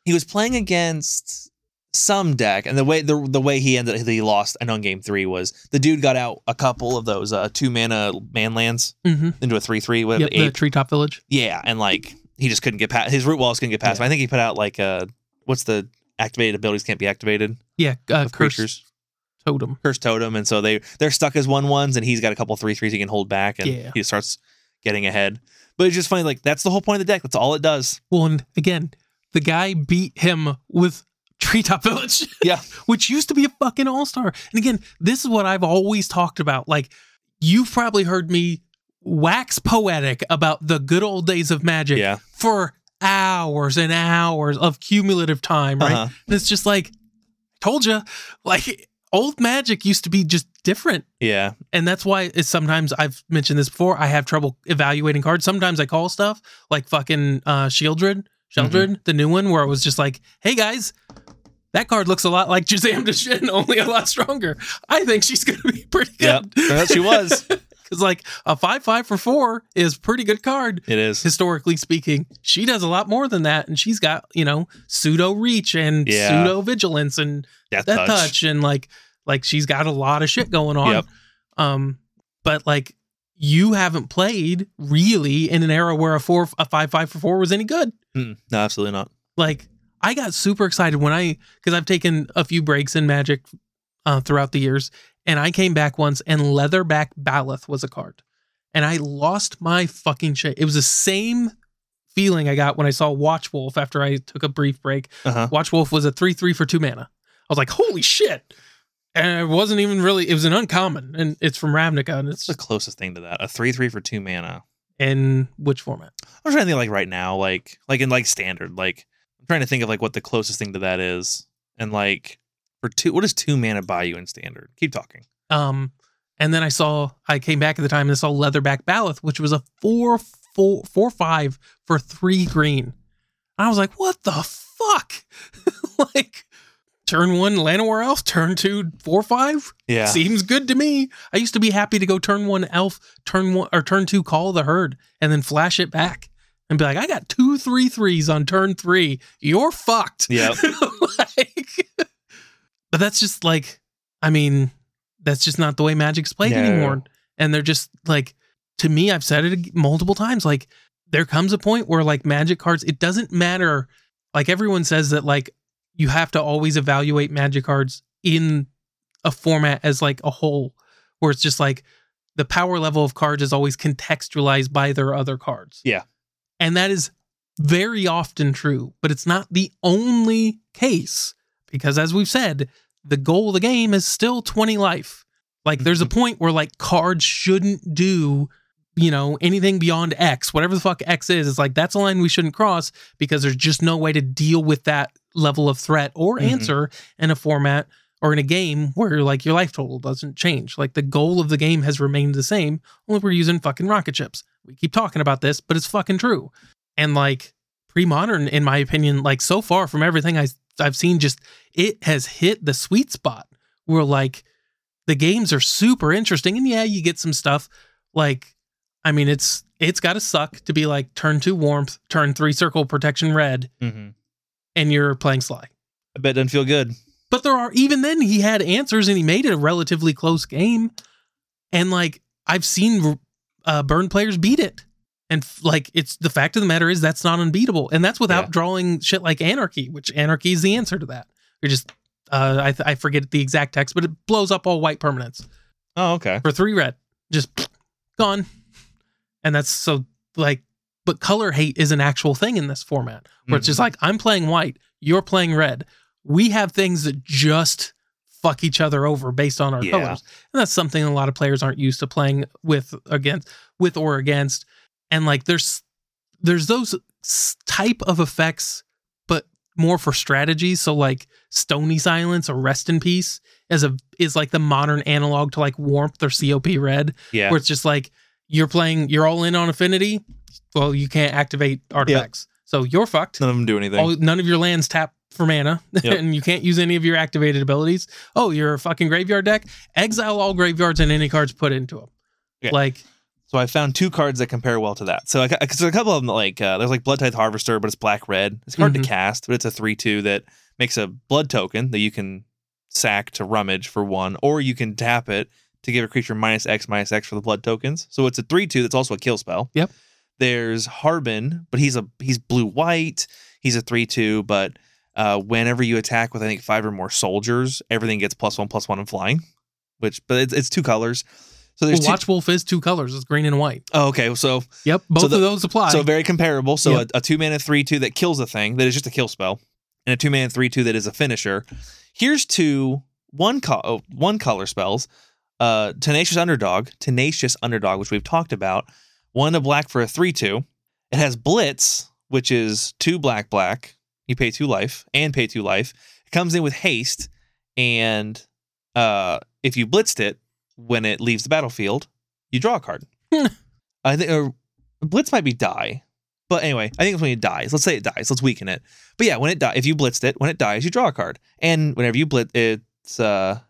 he was playing against some deck, and the way the the way he ended he lost. I know in game three was the dude got out a couple of those uh, two mana man lands Mm-hmm. into a three three with Yep, the treetop village. Yeah, and like he just couldn't get past his root walls couldn't get past. Yeah. him. I think he put out like uh what's the activated abilities can't be activated Yeah, uh, creatures. totem. Cursed totem, and so they they're stuck as one ones, and he's got a couple three threes he can hold back, and Yeah. he starts getting ahead. But it's just funny, like that's the whole point of the deck. That's all it does. Well, and again, the guy beat him with Treetop Village. Yeah. which used to be a fucking all star. And again, this is what I've always talked about. Like, you've probably heard me wax poetic about the good old days of magic Yeah. for hours and hours of cumulative time, right? Uh-huh. And it's just like, told you, like, old magic used to be just different. Yeah. And that's why sometimes I've mentioned this before. I have trouble evaluating cards. Sometimes I call stuff like fucking uh Shieldred, Sheoldred, the new one, where it was just like, hey guys, that card looks a lot like Juzam Djinn, only a lot stronger. I think she's gonna be pretty good. Turns she was. Because like a five five for four is pretty good card. It is. Historically speaking, she does a lot more than that, and she's got you know pseudo reach and Yeah. pseudo vigilance and Death, that touch. touch. and like like she's got a lot of shit going on. Yep. Um, but like you haven't played really in an era where a four a five five for four was any good. Mm, no, absolutely not. Like I got super excited when I because I've taken a few breaks in Magic uh, throughout the years, and I came back once and Leatherback Baloth was a card, and I lost my fucking shit. It was the same feeling I got when I saw Watch Wolf after I took a brief break. Uh-huh. Watch Wolf was a three three for two mana. I was like, holy shit! And it wasn't even really. It was an uncommon, and it's from Ravnica, and it's What's the closest thing to that? A three three for two mana. in which format? I'm trying to think like right now, like like in like standard, like I'm trying to think of like what the closest thing to that is. And like for two what does two mana buy you in standard? Keep talking. Um, and then I saw I came back at the time and saw Leatherback Baloth, which was a four four four five for three green. And I was like, what the fuck? like turn one Llanowar Elf, turn two four five. Yeah. Seems good to me. I used to be happy to go turn one elf, turn one or turn two call the herd, and then flash it back and be like, I got two three threes on turn three. You're fucked. Yeah. like, but that's just like, I mean, that's just not the way Magic's played No. anymore. And they're just like, to me, I've said it multiple times. Like, there comes a point where like Magic cards, it doesn't matter. Like everyone says that like you have to always evaluate Magic cards in a format as like a whole, where it's just like the power level of cards is always contextualized by their other cards. Yeah. And that is very often true, but it's not the only case because as we've said, the goal of the game is still 20 life. Like there's a point where like cards shouldn't do, you know, anything beyond X, whatever the fuck X is. It's like that's a line we shouldn't cross because there's just no way to deal with that level of threat or Mhm. answer in a format or in a game where like your life total doesn't change. Like the goal of the game has remained the same, only we're using fucking rocket chips. We keep talking about this, but it's fucking true. And like pre-modern, in my opinion, like so far from everything I I've seen, just it has hit the sweet spot where like the games are super interesting. And yeah, you get some stuff like I mean, it's it's gotta suck to be like turn two warmth, turn three circle protection red, Mm-hmm. and you're playing Sligh. I bet it doesn't feel good. But there are even then he had answers and he made it a relatively close game. And like I've seen uh, burn players beat it. And like it's the fact of the matter is that's not unbeatable. And that's without Yeah. drawing shit like anarchy, which anarchy is the answer to that. You're just uh, I, th- I forget the exact text, but it blows up all white permanents Oh, okay. for three red, just gone. And that's so like, but color hate is an actual thing in this format where it's just like I'm playing white, you're playing red. We have things that just fuck each other over based on our Yeah. colors, and that's something a lot of players aren't used to playing with against with or against. And like there's there's those type of effects, but more for strategy. So like Stony Silence or Rest in Peace is a is like the modern analog to like Warmth or COP Red Yeah. where it's just like you're playing, you're all in on affinity. Well, you can't activate artifacts, so you're fucked. None of them do anything. All, none of your lands tap for mana, Yep. and you can't use any of your activated abilities. Oh, you're a fucking graveyard deck. Exile all graveyards and any cards put into them. Okay. Like, So I found two cards that compare well to that. So I, because there's a couple of them like uh, there's like Blood Tithe Harvester, but it's black red. It's hard Mhm. to cast, but it's a three two that makes a blood token that you can sack to rummage for one, or you can tap it to give a creature minus X minus X for the blood tokens. So it's a three two that's also a kill spell. Yep. There's Harbin, but he's a he's blue white. He's a three two, but uh, whenever you attack with I think five or more soldiers, everything gets plus one plus one and flying. Which, but it's, it's two colors. So there's Well, two, Watch Wolf is two colors. It's green and white. oh, okay. So Yep, both the- of those apply. so very comparable. So Yep. a, a two mana three two that kills a thing that is just a kill spell, and a two mana three two that is a finisher. Here's two one co- oh, one color spells. Uh, tenacious underdog, tenacious underdog, which we've talked about. One a black for a three two. It has blitz, which is two black black. You pay two life and pay two life. It comes in with haste, and uh, if you blitzed it when it leaves the battlefield, you draw a card. I think blitz might be die, but anyway, I think it's when it dies. Let's say it dies. Let's weaken it. But yeah, when it dies, if you blitzed it, when it dies, you draw a card, and whenever you blitz, it's uh,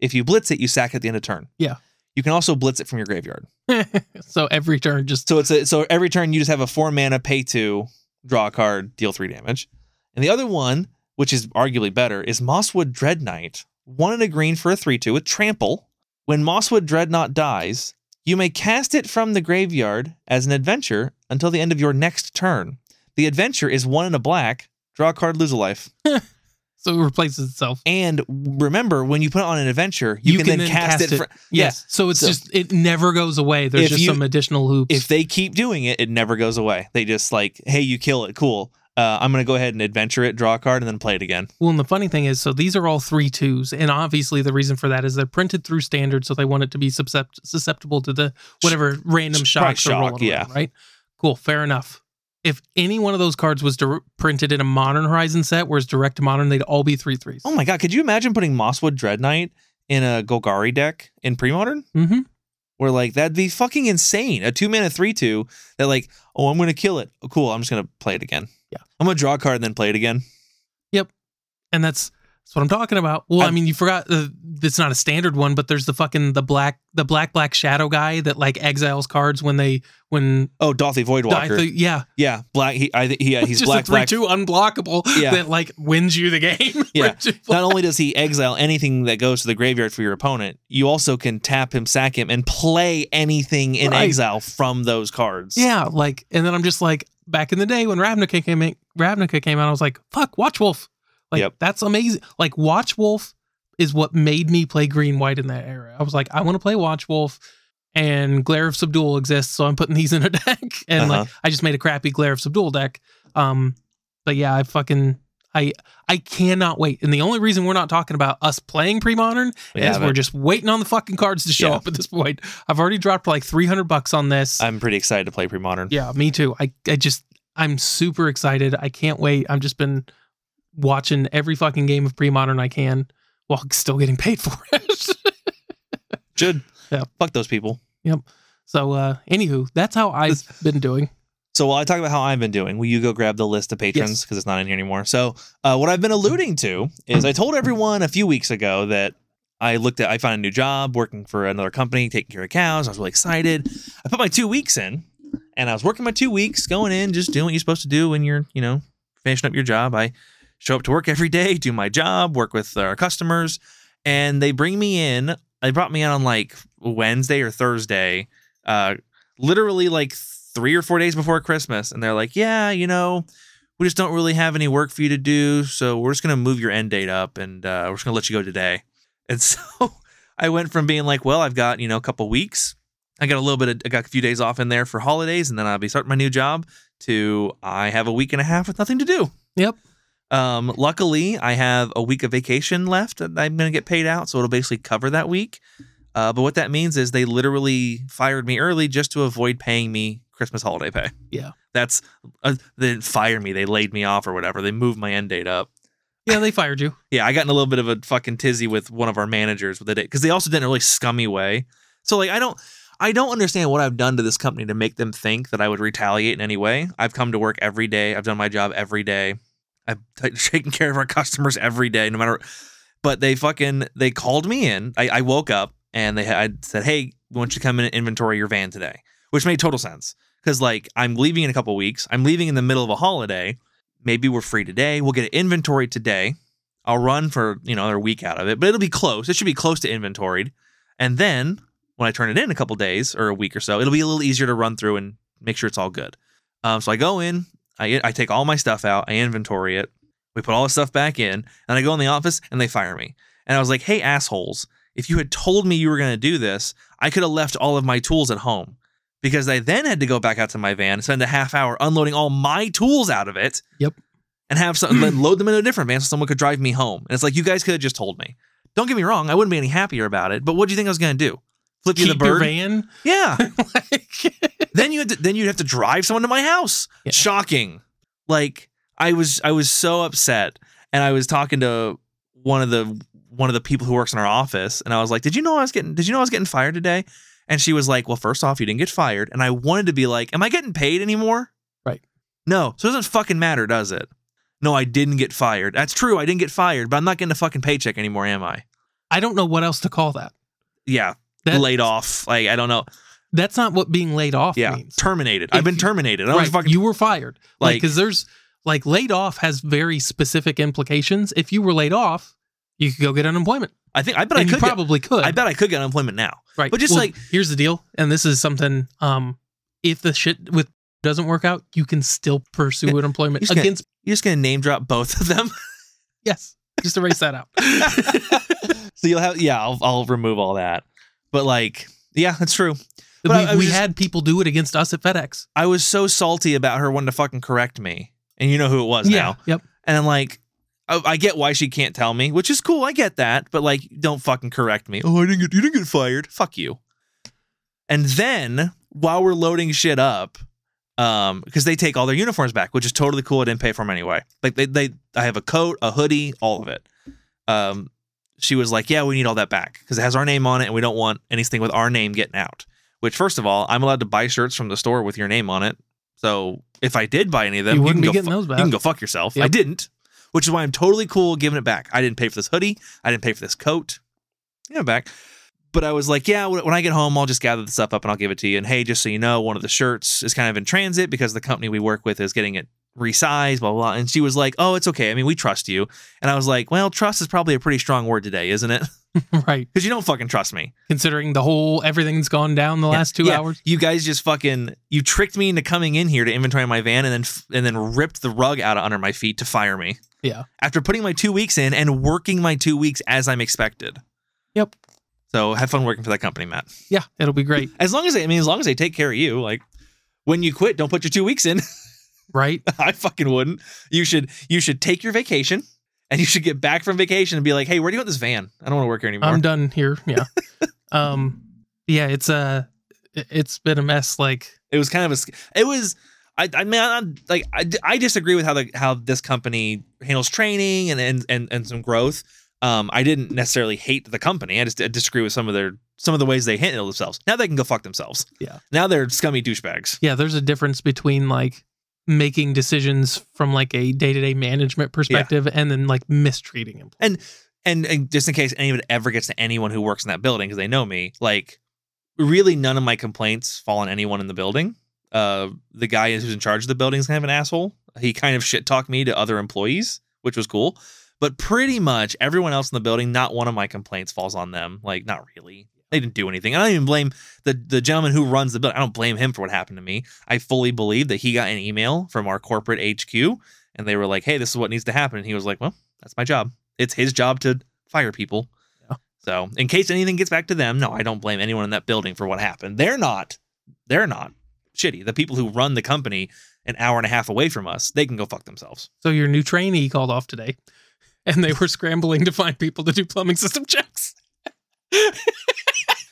if you blitz it, you sack at the end of turn. Yeah. You can also blitz it from your graveyard. so every turn, just So it's a, so every turn you just have a four mana pay two, draw a card, deal three damage. And the other one, which is arguably better, is Mosswood Dreadknight. One in a green for a three two with trample. When Mosswood Dreadnought dies, you may cast it from the graveyard as an adventure until the end of your next turn. The adventure is one in a black. Draw a card, lose a life. so it replaces itself. And remember, when you put it on an adventure, you, can, then cast, it. fr- Yes. So it's So- just it never goes away. There's just you- some additional hoops. if they keep doing it, it never goes away. They just like, hey, you kill it, cool. Uh, I'm gonna go ahead and adventure it, draw a card, and then play it again. well, and the funny thing is, so these are all three twos, and obviously the reason for that is they're printed through standard, so they want it to be suscept- susceptible to the whatever random Sh- shocks probably are rolling yeah. around, right? Cool, fair enough. If any one of those cards was dir- printed in a modern Horizon set, whereas direct to modern, they'd all be three threes. Oh my god, could you imagine putting Mosswood Dreadknight in a Golgari deck in pre-modern? Mm-hmm. Where like that'd be fucking insane. A two mana three two that like, oh, I'm gonna kill it. Oh, cool, I'm just gonna play it again. Yeah. I'm gonna draw a card and then play it again. Yep. And that's that's what I'm talking about. Well, i I'm- mean, you forgot uh, it's not a standard one, but there's the fucking the black the black black shadow guy that like exiles cards when they when Oh, Dauthi I Voidwalker. think yeah, yeah, black. He, I, he, yeah, he's black. three black. two unblockable Yeah. that like wins you the game. Yeah. Not only does he exile anything that goes to the graveyard for your opponent, you also can tap him, sack him, and play anything in Right. exile from those cards. yeah, like and then I'm just like back in the day when Ravnica came in, Ravnica came out, I was like, fuck, Watch Wolf, like Yep. that's amazing. Like Watch Wolf is what made me play green white in that era. I was like, I want to play Watch Wolf. And Glare of Subdual exists, so I'm putting these in a deck. And like, Uh-huh. I just made a crappy Glare of Subdual deck. Um, but yeah, I fucking I I cannot wait. And the only reason we're not talking about us playing pre-modern We is haven't. we're just waiting on the fucking cards to show Yeah. up at this point. I've already dropped like 300 bucks on this. I'm pretty excited to play pre-modern. yeah, me too. I I just I'm super excited. I can't wait. I've just been watching every fucking game of pre-modern I can while still getting paid for it. Should. Yeah. Fuck those people. Yep. So uh anywho, that's how I've been doing. So while I talk about how I've been doing, will you go grab the list of patrons Yes. because it's not in here anymore? So uh, what I've been alluding to is I told everyone a few weeks ago that I looked at I found a new job working for another company taking care of cows. I was really excited. I put my two weeks in, and I was working my two weeks, going in, just doing what you're supposed to do when you're you know finishing up your job. I show up to work every day, do my job, work with our customers, and they bring me in. They brought me in on like Wednesday or Thursday, uh, literally like three or four days before Christmas, and they're like, "Yeah, you know, we just don't really have any work for you to do, so we're just gonna move your end date up, and uh, we're just gonna let you go today." And so I went from being like, "Well, I've got you know a couple weeks, I got a little bit, of, I got a few days off in there for holidays, and then I'll be starting my new job." To I have a week and a half with nothing to do. Yep. Um, luckily, I have a week of vacation left that I'm going to get paid out, so it'll basically cover that week. Uh, but what that means is they literally fired me early just to avoid paying me Christmas holiday pay. Yeah. That's uh, they didn't fire me; they laid me off or whatever. They moved my end date up. Yeah, they fired you. Yeah, I got in a little bit of a fucking tizzy with one of our managers with the date because they also did it in a really scummy way. So like, I don't. I don't understand what I've done to this company to make them think that I would retaliate in any way. I've come to work every day. I've done my job every day. I've t- taken care of our customers every day, no matter. But they fucking they called me in. I, I woke up and they had said, "Hey, we want you to come in and inventory your van today," which made total sense because like I'm leaving in a couple weeks. I'm leaving in the middle of a holiday. Maybe we're free today. We'll get it inventoried today. I'll run for you know another week out of it, but it'll be close. It should be close to inventoried, and then when I turn it in a couple days or a week or so, it'll be a little easier to run through and make sure it's all good. Um, so I go in, I I take all my stuff out, I inventory it, we put all the stuff back in, and I go in the office and they fire me. And I was like, "Hey assholes, if you had told me you were going to do this, I could have left all of my tools at home because I then had to go back out to my van, spend a half hour unloading all my tools out of it. Yep. And have some, then load them into a different van so someone could drive me home. And it's like, you guys could have just told me. Don't get me wrong, I wouldn't be any happier about it. But what do you think I was going to do? Flip you Keep the your bird? van. Yeah. like, then you had to, then you'd have to drive someone to my house. Yeah. Shocking. Like I was I was so upset and I was talking to one of the one of the people who works in our office and I was like, "Did you know I was getting did you know I was getting fired today?" And she was like, "Well, first off, you didn't get fired." And I wanted to be like, "Am I getting paid anymore?" Right. No. So it doesn't fucking matter, does it? No, I didn't get fired. That's true. I didn't get fired, but I'm not getting a fucking paycheck anymore, am I? I don't know what else to call that. Yeah. That- laid off. Like I don't know. That's not what being laid off Yeah. means. Terminated. If I've been terminated. I right. fucking you were fired. Like, Like- because there's like laid off has very specific implications. If you were laid off, you could go get unemployment. I think I bet I could you get- probably could. I bet I could get unemployment now. Right. But just Well, like- here's the deal, and this is something. Um, if the shit with doesn't work out, you can still pursue Yeah, unemployment you're just gonna- against. You're just gonna name drop both of them. Yes, just erase that out. so you'll have yeah, I'll I'll remove all that. But like, yeah, that's true. But we I- I we just- had people do it against us at FedEx. I was so salty about her wanting to fucking correct me. And you know who it was now. Yep. And I'm like, I, I get why she can't tell me, which is cool. I get that, but like, don't fucking correct me. Oh, I didn't get you didn't get fired. Fuck you. And then while we're loading shit up, um, because they take all their uniforms back, which is totally cool. I didn't pay for them anyway. Like they, they, I have a coat, a hoodie, all of it. Um, she was like, "Yeah, we need all that back because it has our name on it, and we don't want anything with our name getting out." Which, first of all, I'm allowed to buy shirts from the store with your name on it. So if I did buy any of them, You you, can be go getting fu- those back. You can go fuck yourself. I didn't, which is why I'm totally cool giving it back. I didn't pay for this hoodie. I didn't pay for this coat. Yeah, back. But I was like, yeah, when I get home, I'll just gather the stuff up and I'll give it to you. And hey, just so you know, one of the shirts is kind of in transit because the company we work with is getting it resized, blah, blah, blah. And she was like, oh, it's okay. I mean, we trust you. And I was like, well, trust is probably a pretty strong word today, isn't it? right. Because you don't fucking trust me. Considering the whole everything's gone down the Yeah, last two yeah. hours. You guys just fucking you tricked me into coming in here to inventory my van and then f- and then ripped the rug out under my feet to fire me Yeah. after putting my two weeks in and working my two weeks as I'm expected. Yep. So have fun working for that company, Matt. Yeah. It'll be great. As long as they, I mean, as long as they take care of you, like when you quit, don't put your two weeks in. Right. I fucking wouldn't. You should you should take your vacation and you should get back from vacation and be like, hey, where do you want this van? I don't want to work here anymore. I'm done here. Yeah. um. Yeah. It's uh It's been a mess. Like. it was kind of a it was i i mean I, like I, I disagree with how the how this company handles training and and and, and some growth um i didn't necessarily hate the company i just I disagree with some of their some of the ways they handle themselves now they can go fuck themselves Yeah. now they're scummy douchebags Yeah. There's a difference between like making decisions from like a day-to-day management perspective and then like mistreating employees. and, and just in case anyone ever gets to anyone who works in that building because they know me like really none of my complaints fall on anyone in the building uh the guy who's in charge of the building is kind of an asshole. He kind of shit talked me to other employees which was cool. But pretty much everyone else in the building not one of my complaints falls on them. Like not really. They didn't do anything. I don't even blame the the gentleman who runs the building i don't blame him for what happened to me. I fully believe that he got an email from our corporate hq and they were like hey this is what needs to happen. And he was like well that's my job. It's his job to fire people. Yeah. So, in case anything gets back to them, no, I don't blame anyone in that building for what happened. They're not, they're not shitty. The people who run the company an hour and a half away from us, they can go fuck themselves. So your new trainee called off today, and they were scrambling to find people to do plumbing system checks. it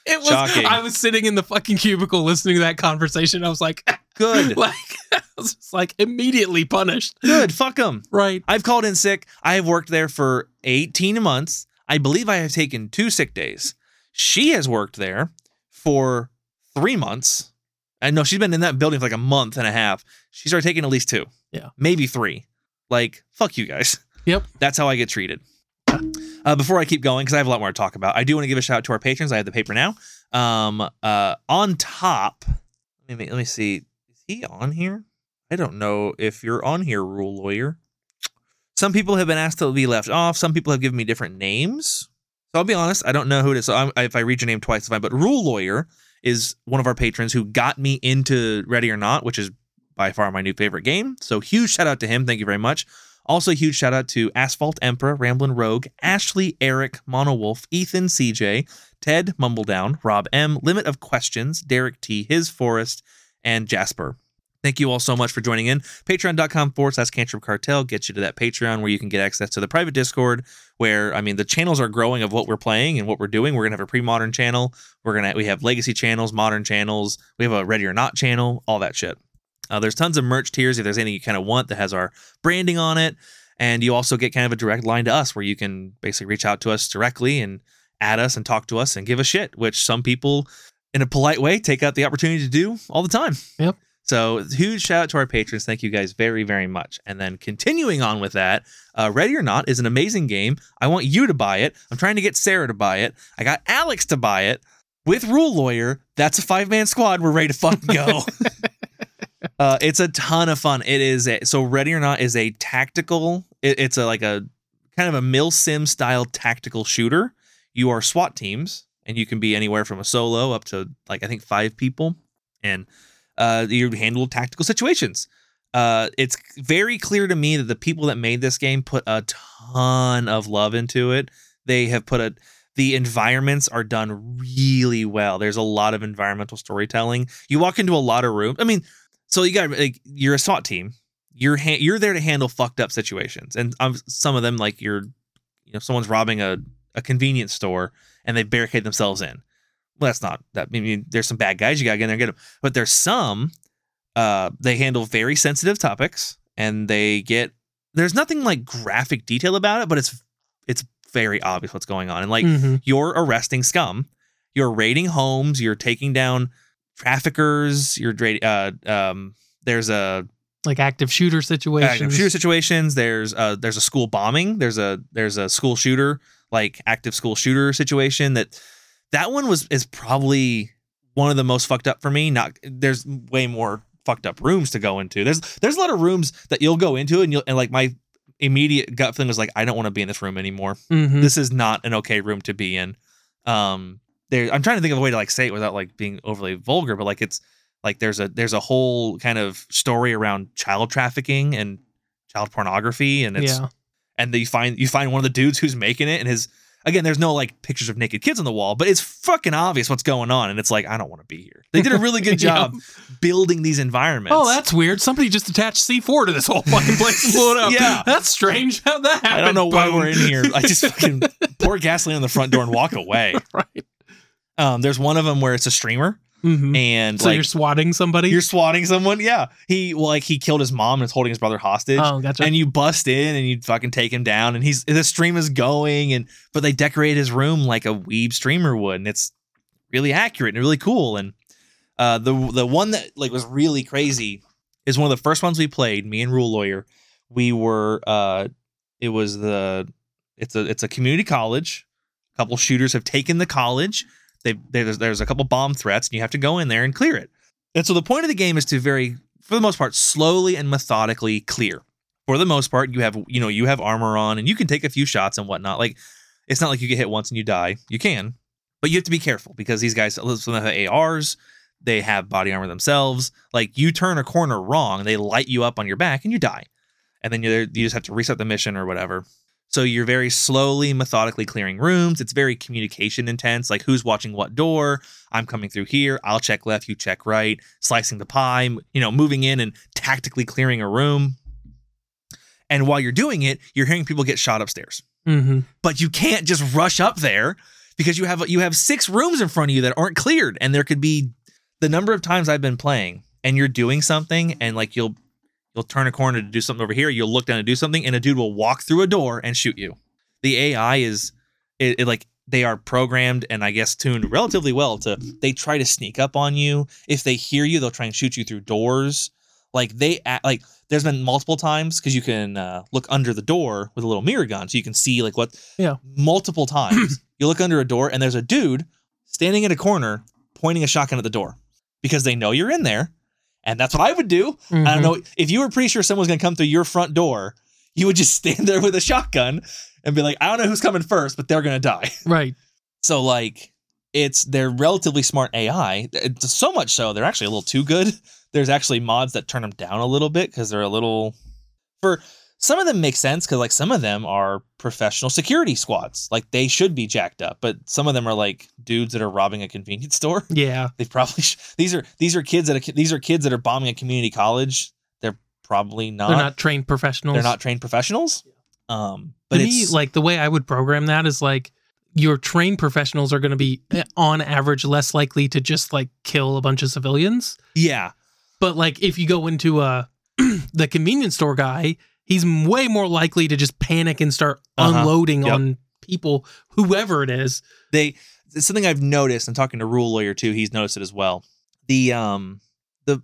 was. Shocking. I was sitting in the fucking cubicle listening to that conversation. I was like, Good, like, I was just like immediately punished. good. Fuck them. Right. I've called in sick. I have worked there for 18 months. I believe I have taken two sick days. She has worked there for three months. I know she's been in that building for like a month and a half. She started taking at least two. Yeah. Maybe three. Like, fuck you guys. Yep. That's how I get treated. Uh, before I keep going, because I have a lot more to talk about, I do want to give a shout out to our patrons. I have the paper now. Um, uh, on top, let me let me see. Is he on here? I don't know if you're on here, rule lawyer. Some people have been asked to be left off. Some people have given me different names. So I'll be honest, I don't know who it is. So I'm, if I read your name twice, it's fine. But Rule Lawyer is one of our patrons who got me into Ready or Not, which is by far my new favorite game. So huge shout out to him. Thank you very much. Also, huge shout out to Asphalt Emperor, Ramblin' Rogue, Ashley, Eric, Monowolf, Ethan, CJ, Ted, Mumbledown, Rob M, Limit of Questions, Derek T, His Forest, and Jasper. Thank you all so much for joining in. Patreon.com forward slash Cantrip Cartel gets you to that Patreon where you can get access to the private Discord. Where I mean, the channels are growing of what we're playing and what we're doing. We're gonna have a pre-modern channel. We're gonna we have legacy channels, modern channels. We have a ready or not channel. All that shit. Uh, there's tons of merch tiers if there's anything you kind of want that has our branding on it. And you also get kind of a direct line to us where you can basically reach out to us directly and add us and talk to us and give a shit, which some people in a polite way take out the opportunity to do all the time. Yep. So huge shout out to our patrons. Thank you guys very, very much. And then continuing on with that, uh, Ready or Not is an amazing game. I want you to buy it. I'm trying to get Sarah to buy it. I got Alex to buy it. With Rule Lawyer, that's a five man squad. We're ready to fucking go. uh, it's a ton of fun. It is a, so Ready or Not is a tactical. It, it's a like a kind of a mill sim style tactical shooter. You are SWAT teams, and you can be anywhere from a solo up to like I think five people, and uh, you handle tactical situations. Uh, it's very clear to me that the people that made this game put a ton of love into it. They have put a the environments are done really well. There's a lot of environmental storytelling. You walk into a lot of rooms. I mean, so you got like you're a SWAT team. You're ha- you're there to handle fucked up situations, and um, some of them like you're, you know, someone's robbing a a convenience store and they barricade themselves in. Well, that's not that. I mean, there's some bad guys you gotta get in there and get them, but there's some. Uh, they handle very sensitive topics, and they get there's nothing like graphic detail about it, but it's it's very obvious what's going on. And like Mhm. you're arresting scum, you're raiding homes, you're taking down traffickers, you're dra- uh um there's a Like active shooter situations. active shooter situations, there's uh there's a school bombing, there's a there's a school shooter like active school shooter situation that that one was is probably one of the most fucked up for me. Not there's way more fucked up rooms to go into. There's there's a lot of rooms that you'll go into and you'll and like my immediate gut feeling was like I don't want to be in this room anymore Mhm. this is not an okay room to be in. Um, there, I'm trying to think of a way to like say it without like being overly vulgar, but like it's like there's a there's a whole kind of story around child trafficking and child pornography, and it's yeah. and you find you find one of the dudes who's making it, and his again, there's no like pictures of naked kids on the wall, but it's fucking obvious what's going on, and it's like I don't want to be here. They did a really good Yeah. job building these environments. Oh, that's weird. Somebody just attached C4 to this whole fucking place and blew it up. Yeah. That's strange. How'd that happen? I don't know why we're in here. I just fucking pour gasoline on the front door and walk away. right. Um, there's one of them where it's a streamer Mhm. and So like you're swatting somebody? you're swatting someone. Yeah, he well, like he killed his mom and is holding his brother hostage. oh, gotcha. And you bust in and you fucking take him down, and he's the stream is going, and but they decorate his room like a weeb streamer would, and it's really accurate and really cool. And uh, the the one that like was really crazy is one of the first ones we played. Me and Rule Lawyer, we were uh, it was the it's a it's a community college. A couple shooters have taken the college. They there's there's a couple bomb threats, and you have to go in there and clear it. And so the point of the game is to very, for the most part, slowly and methodically clear. For the most part, you have you know you have armor on, and you can take a few shots and whatnot. Like it's not like you get hit once and you die. You can, but you have to be careful because these guys, some have ARs, they have body armor themselves. Like you turn a corner wrong, they light you up on your back and you die, and then you just have to reset the mission or whatever. So you're very slowly, methodically clearing rooms. It's very communication intense. Like who's watching what door? I'm coming through here. I'll check left, you check right. Slicing the pie, you know, moving in and tactically clearing a room. And while you're doing it, you're hearing people get shot upstairs. hmm But you can't just rush up there because you have you have six rooms in front of you that aren't cleared, and there could be the number of times I've been playing, and you're doing something, and like you'll you'll turn a corner to do something over here, you'll look down to do something, and a dude will walk through a door and shoot you. The AI is it, it like they are programmed and I guess tuned relatively well to they try to sneak up on you. If they hear you, they'll try and shoot you through doors. Like they act, like there's been multiple times because you can uh, look under the door with a little mirror gun, so you can see like what. Yeah. Multiple times you look under a door and there's a dude standing in a corner pointing a shotgun at the door because they know you're in there, and that's what I would do. I Mm-hmm. don't know if you were pretty sure someone's gonna come through your front door, you would just stand there with a shotgun and be like, I don't know who's coming first, but they're gonna die. Right. So like it's they're relatively smart AI. It's so much so they're actually a little too good. There's actually mods that turn them down a little bit because they're a little for some of them make sense because like some of them are professional security squads. Like they should be jacked up, but some of them are like dudes that are robbing a convenience store. Yeah. They probably sh- these are these are kids that are, these are kids that are bombing a community college. They're probably not. They're not trained professionals. They're not trained professionals. Um, but to it's me, like the way I would program that is like your trained professionals are going to be eh, on average less likely to just like kill a bunch of civilians. yeah, But like if you go into a the convenience store guy, he's way more likely to just panic and start Uh-huh. unloading Yep. on people, whoever it is. they it's something I've noticed. I'm talking to Rule Lawyer too. He's noticed it as well. The um the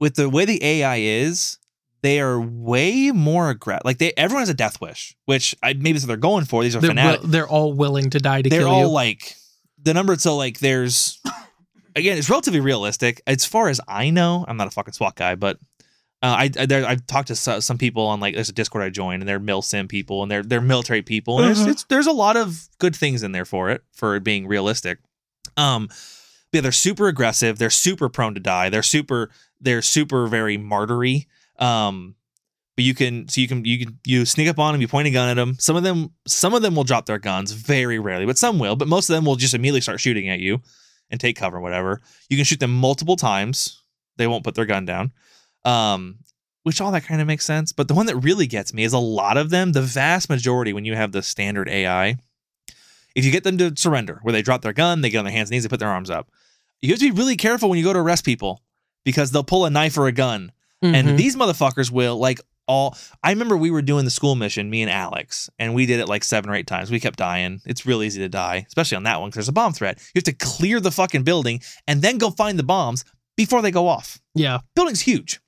with the way the AI is, they are way more aggressive. Like they everyone has a death wish, which I maybe that's what they're going for. These are They're, fanatics. wi- they're all willing to die to they're kill all like the number. So like there's again, it's relatively realistic as far as I know. I'm not a fucking SWAT guy, but. Uh, I I, there, I've talked to so- some people on like there's a Discord I joined and they're mil sim people and they're they're military people and Mhm. there's it's, there's a lot of good things in there for it for it being realistic. Um, yeah, they're super aggressive. They're super prone to die. They're super they're super very martyry. Um, but you can so you can you can you sneak up on them. You point a gun at them. Some of them some of them will drop their guns very rarely, but some will. But most of them will just immediately start shooting at you and take cover, whatever. You can shoot them multiple times. They won't put their gun down. Um, which all that kind of makes sense. But the one that really gets me is a lot of them, the vast majority, when you have the standard AI, if you get them to surrender, where they drop their gun, they get on their hands and knees, they put their arms up. You have to be really careful when you go to arrest people because they'll pull a knife or a gun. Mhm. And these motherfuckers will like all I remember we were doing the school mission, me and Alex, and we did it like seven or eight times. We kept dying. It's real easy to die, especially on that one because there's a bomb threat. You have to clear the fucking building and then go find the bombs before they go off. yeah. Building's huge.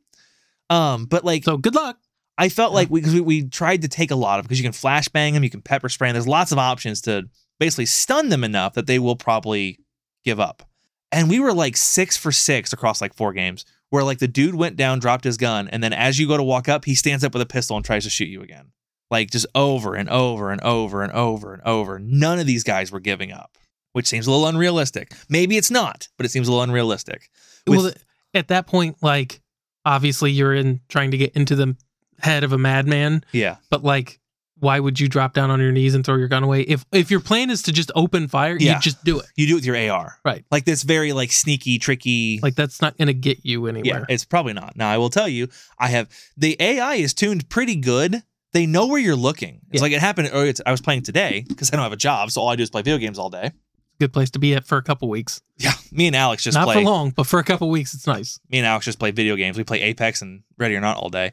Um, but like So good luck. I felt like we, cause we we tried to take a lot of because you can flashbang them, you can pepper spray. 'em. There's lots of options to basically stun them enough that they will probably give up. And we were like six for six across like four games, where like the dude went down, dropped his gun, and then as you go to walk up, he stands up with a pistol and tries to shoot you again. Like just over and over and over and over and over. None of these guys were giving up, which seems a little unrealistic. Maybe it's not, but it seems a little unrealistic. With- well, at that point, like obviously you're in trying to get into the head of a madman, Yeah. but like, why would you drop down on your knees and throw your gun away? If if your plan is to just open fire, Yeah. you just do it. You do it with your AR. Right. Like this very like sneaky, tricky Like that's not gonna get you anywhere Yeah, it's probably not. Now I will tell you, I have the AI is tuned pretty good. They know where you're looking. It's Yeah. like it happened. Or it's, I was playing today because I don't have a job, so all I do is play video games all day. Good place to be at for a couple weeks. Yeah, me and Alex just not play. for long, but for a couple weeks, it's nice. Me and Alex just play video games. We play Apex and Ready or Not all day.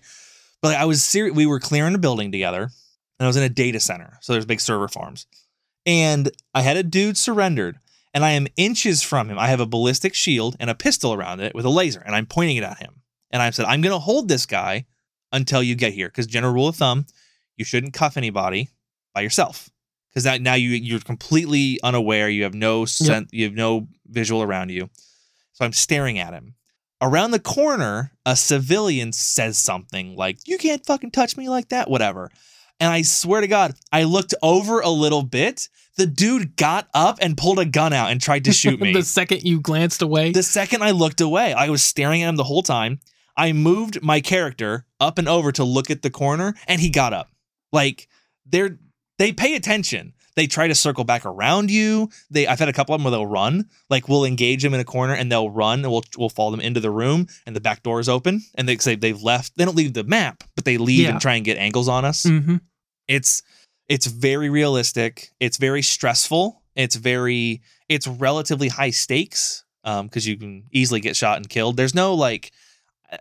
But like, I was serious. We were clearing a building together, and I was in a data center, so there's big server farms, and I had a dude surrendered, and I am inches from him. I have a ballistic shield and a pistol around it with a laser, and I'm pointing it at him. And I said, I'm going to hold this guy until you get here, because general rule of thumb, you shouldn't cuff anybody by yourself, because that now you you're completely unaware. You have no sense. You have no visual around you. So I'm staring at him. Around the corner, a civilian says something like, You can't fucking touch me like that, whatever. And I swear to God, I looked over a little bit. The dude got up and pulled a gun out and tried to shoot me. the second you glanced away, the second I looked away, I was staring at him the whole time. I moved my character up and over to look at the corner, and he got up. Like they're they pay attention. They try to circle back around you. They I've had a couple of them where they'll run. Like we'll engage them in a corner and they'll run and we'll we'll follow them into the room and the back door is open and they say they've left. They don't leave the map, but they leave Yeah. and try and get angles on us. hmm It's it's very realistic. It's very stressful. It's very it's relatively high stakes um because you can easily get shot and killed. There's no like uh,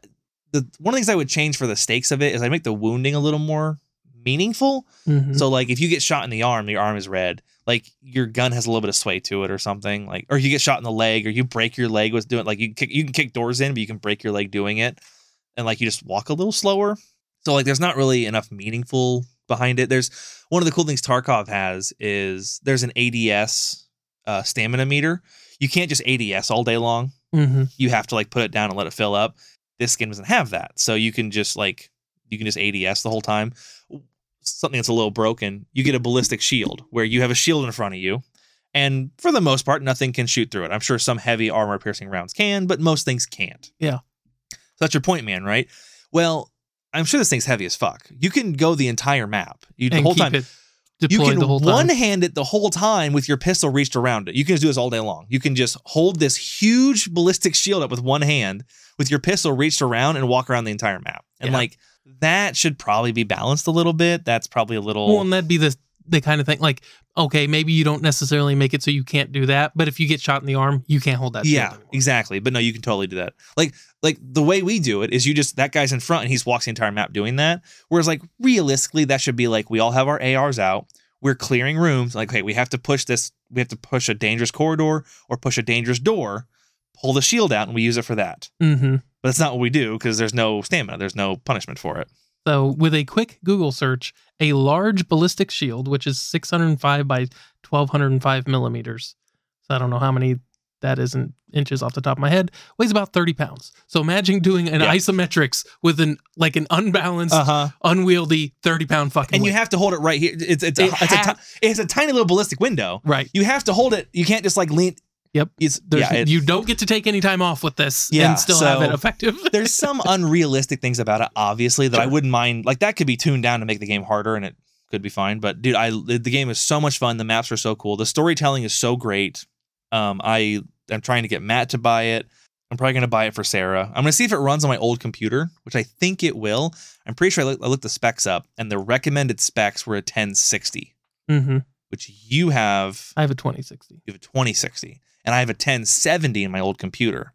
the one of the things I would change for the stakes of it is I make the wounding a little more meaningful. hmm So like if you get shot in the arm, your arm is red. Like your gun has a little bit of sway to it or something. Like or you get shot in the leg or you break your leg with doing like you can kick you can kick doors in, but you can break your leg doing it. And like you just walk a little slower. So like there's not really enough meaningful behind it. There's one of the cool things Tarkov has is there's an ADS uh, stamina meter. You can't just ADS all day long hmm you have to like put it down and let it fill up. This skin doesn't have that. So you can just like you can just ADS the whole time. Something that's a little broken, you get a ballistic shield where you have a shield in front of you. And for the most part, nothing can shoot through it. I'm sure some heavy armor piercing rounds can, but most things can't. Yeah. So that's your point, man, right? Well, I'm sure this thing's heavy as fuck. You can go the entire map. You the whole time. You can the whole time. one hand it the whole time with your pistol reached around it. You can just do this all day long. You can just hold this huge ballistic shield up with one hand with your pistol reached around and walk around the entire map. And Yeah. like that should probably be balanced a little bit. That's probably a little Well, and that'd be the the kind of thing like, okay, maybe you don't necessarily make it so you can't do that, but if you get shot in the arm, you can't hold that. yeah, exactly. But no, you can totally do that. Like like the way we do it is you just that guy's in front and he's walks the entire map doing that. Whereas like realistically, that should be like we all have our ARs out. We're clearing rooms. Like, hey, we have to push this. We have to push a dangerous corridor or push a dangerous door. Pull the shield out and we use it for that. Mm-hmm. But that's not what we do because there's no stamina. There's no punishment for it. So, with a quick Google search, a large ballistic shield, which is 605 by 1205 millimeters. So, I don't know how many that isn't inches off the top of my head, weighs about 30 pounds. So, imagine doing an Yeah. isometrics with an like an unbalanced, uh-huh. unwieldy 30 pound fucking. And you have to hold it right here. It's it's a, It a ha- ti- it's a tiny little ballistic window. right. You have to hold it. You can't just like lean. Yep. It's, yeah, it- you don't get to take any time off with this Yeah, and still have it effective. there's some unrealistic things about it, obviously, that I wouldn't mind. Like that could be tuned down to make the game harder, and it could be fine. But dude, I the game is so much fun. The maps are so cool. The storytelling is so great. Um, I am trying to get Matt to buy it. I'm probably gonna buy it for Sarah. I'm gonna see if it runs on my old computer, which I think it will. I'm pretty sure I, look, I looked the specs up, and the recommended specs were a 1060, hmm which you have I have a 2060. you have a 2060 and I have a 1070 in my old computer.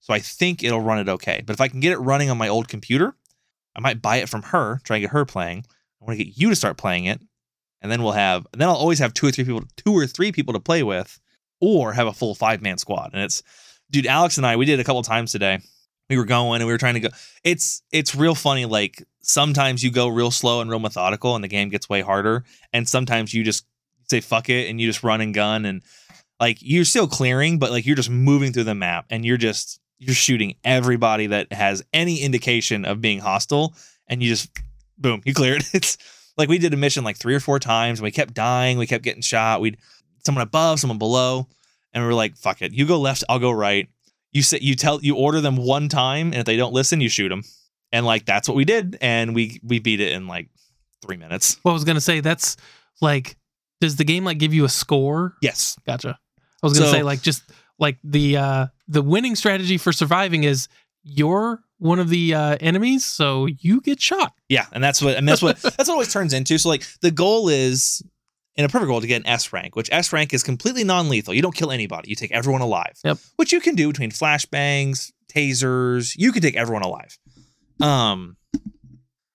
So I think it'll run it okay. But if I can get it running on my old computer, I might buy it from her, try and get her playing. I want to get you to start playing it. And then we'll have and then I'll always have two or three people two or three people to play with or have a full five-man squad. And it's dude, Alex and I, we did a couple times today. We were going and we were trying to go. It's it's real funny like sometimes you go real slow and real methodical and the game gets way harder and sometimes you just say fuck it and you just run and gun and like you're still clearing but like you're just moving through the map and you're just you're shooting everybody that has any indication of being hostile and you just boom you clear it it's like we did a mission like three or four times and we kept dying we kept getting shot. We'd someone above someone below and we were like fuck it. You go left i'll go right. You say you tell you order them one time and if they don't listen you shoot them and like that's what we did and we we beat it in like three minutes. Well, I was gonna say that's like, does the game like give you a score? yes. Gotcha. I was gonna So- say like just like the uh the winning strategy for surviving is you're one of the uh enemies, so you get shot. Yeah, and that's what and that's what that's what always turns into. So like the goal is in a perfect world to get an S rank, which S rank is completely non-lethal. You don't kill anybody. You take everyone alive. Yep. Which you can do between flashbangs, tasers. You can take everyone alive. Um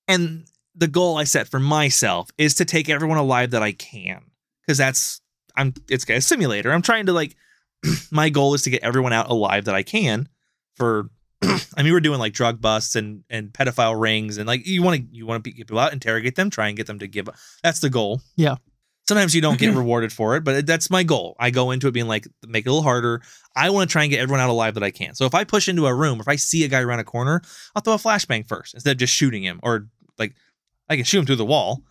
and the goal I set for myself is to take everyone alive that I can. Because that's I'm it's a simulator. I'm trying to like my goal is to get everyone out alive that I can for I mean, we're doing like drug busts and and pedophile rings, and like you want to you want to people out, interrogate them, try and get them to give. up. That's the goal. Yeah. Sometimes you don't get rewarded for it, but that's my goal. I go into it being like, make it a little harder. I want to try and get everyone out alive that I can. So if I push into a room, if I see a guy around a corner, I'll throw a flashbang first instead of just shooting him, or like I can shoot him through the wall.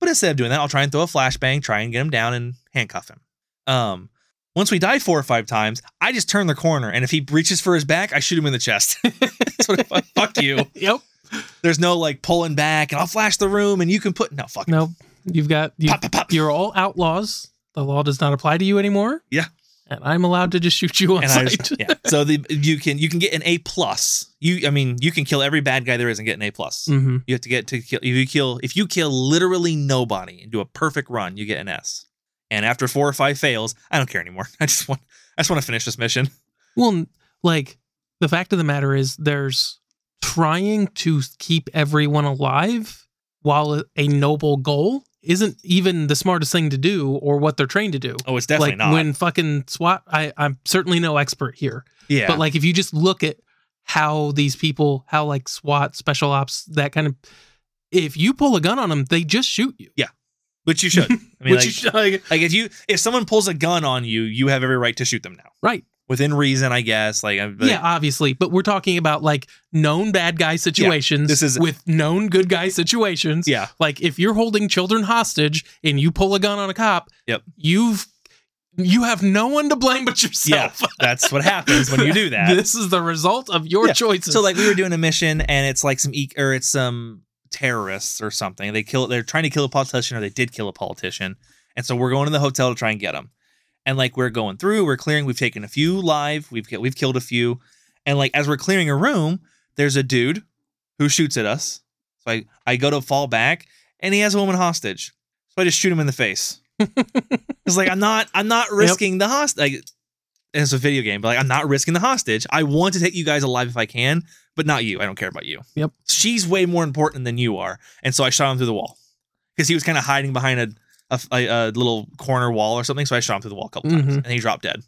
But instead of doing that, I'll try and throw a flashbang, try and get him down and handcuff him. Um, once we die four or five times, I just turn the corner, and if he reaches for his back, I shoot him in the chest. That's what I, fuck you. Yep. There's no like pulling back, and I'll flash the room, and you can put no fuck. No, you've got you, Pop, pop, pop. you're all outlaws. The law does not apply to you anymore. Yeah. And I'm allowed to just shoot you on And sight. just, yeah. So the you can you can get an A plus. You I mean you can kill every bad guy there is and get an A plus. hmm You have to get to kill if you kill if you kill literally nobody and do a perfect run, you get an S. And after four or five fails, I don't care anymore. I just want I just want to finish this mission. Well, like the fact of the matter is, there's trying to keep everyone alive while a noble goal isn't even the smartest thing to do or what they're trained to do. Oh, it's definitely like not. when fucking SWAT, I, I'm certainly no expert here, yeah. but like if you just look at how these people, how like SWAT, special ops, that kind of, if you pull a gun on them, they just shoot you. Which you should. I mean, Which like, you should- like, like if you if someone pulls a gun on you, you have every right to shoot them now. right. Within reason, I guess. Like, like yeah, obviously, but we're talking about like known bad guy situations this is- with known good guy situations. yeah. Like if you're holding children hostage and you pull a gun on a cop, Yep. you've you have no one to blame but yourself. Yeah, that's what happens when you do that. This is the result of your Yeah. choices. So like we were doing a mission and it's like some e- or it's some terrorists or something. They kill. They're trying to kill a politician, or they did kill a politician. And so we're going to the hotel to try and get them. And like we're going through, we're clearing. We've taken a few live. We've we've killed a few. And like as we're clearing a room, there's a dude who shoots at us. So I I go to fall back, and he has a woman hostage. So I just shoot him in the face. It's like I'm not I'm not risking the hostage. Like, it's a video game, but like I'm not risking the hostage. I want to take you guys alive if I can, but not you. I don't care about you. Yep. She's way more important than you are, and so I shot him through the wall because he was kind of hiding behind a, a a a little corner wall or something. So I shot him through the wall a couple times, Mhm. and he dropped dead.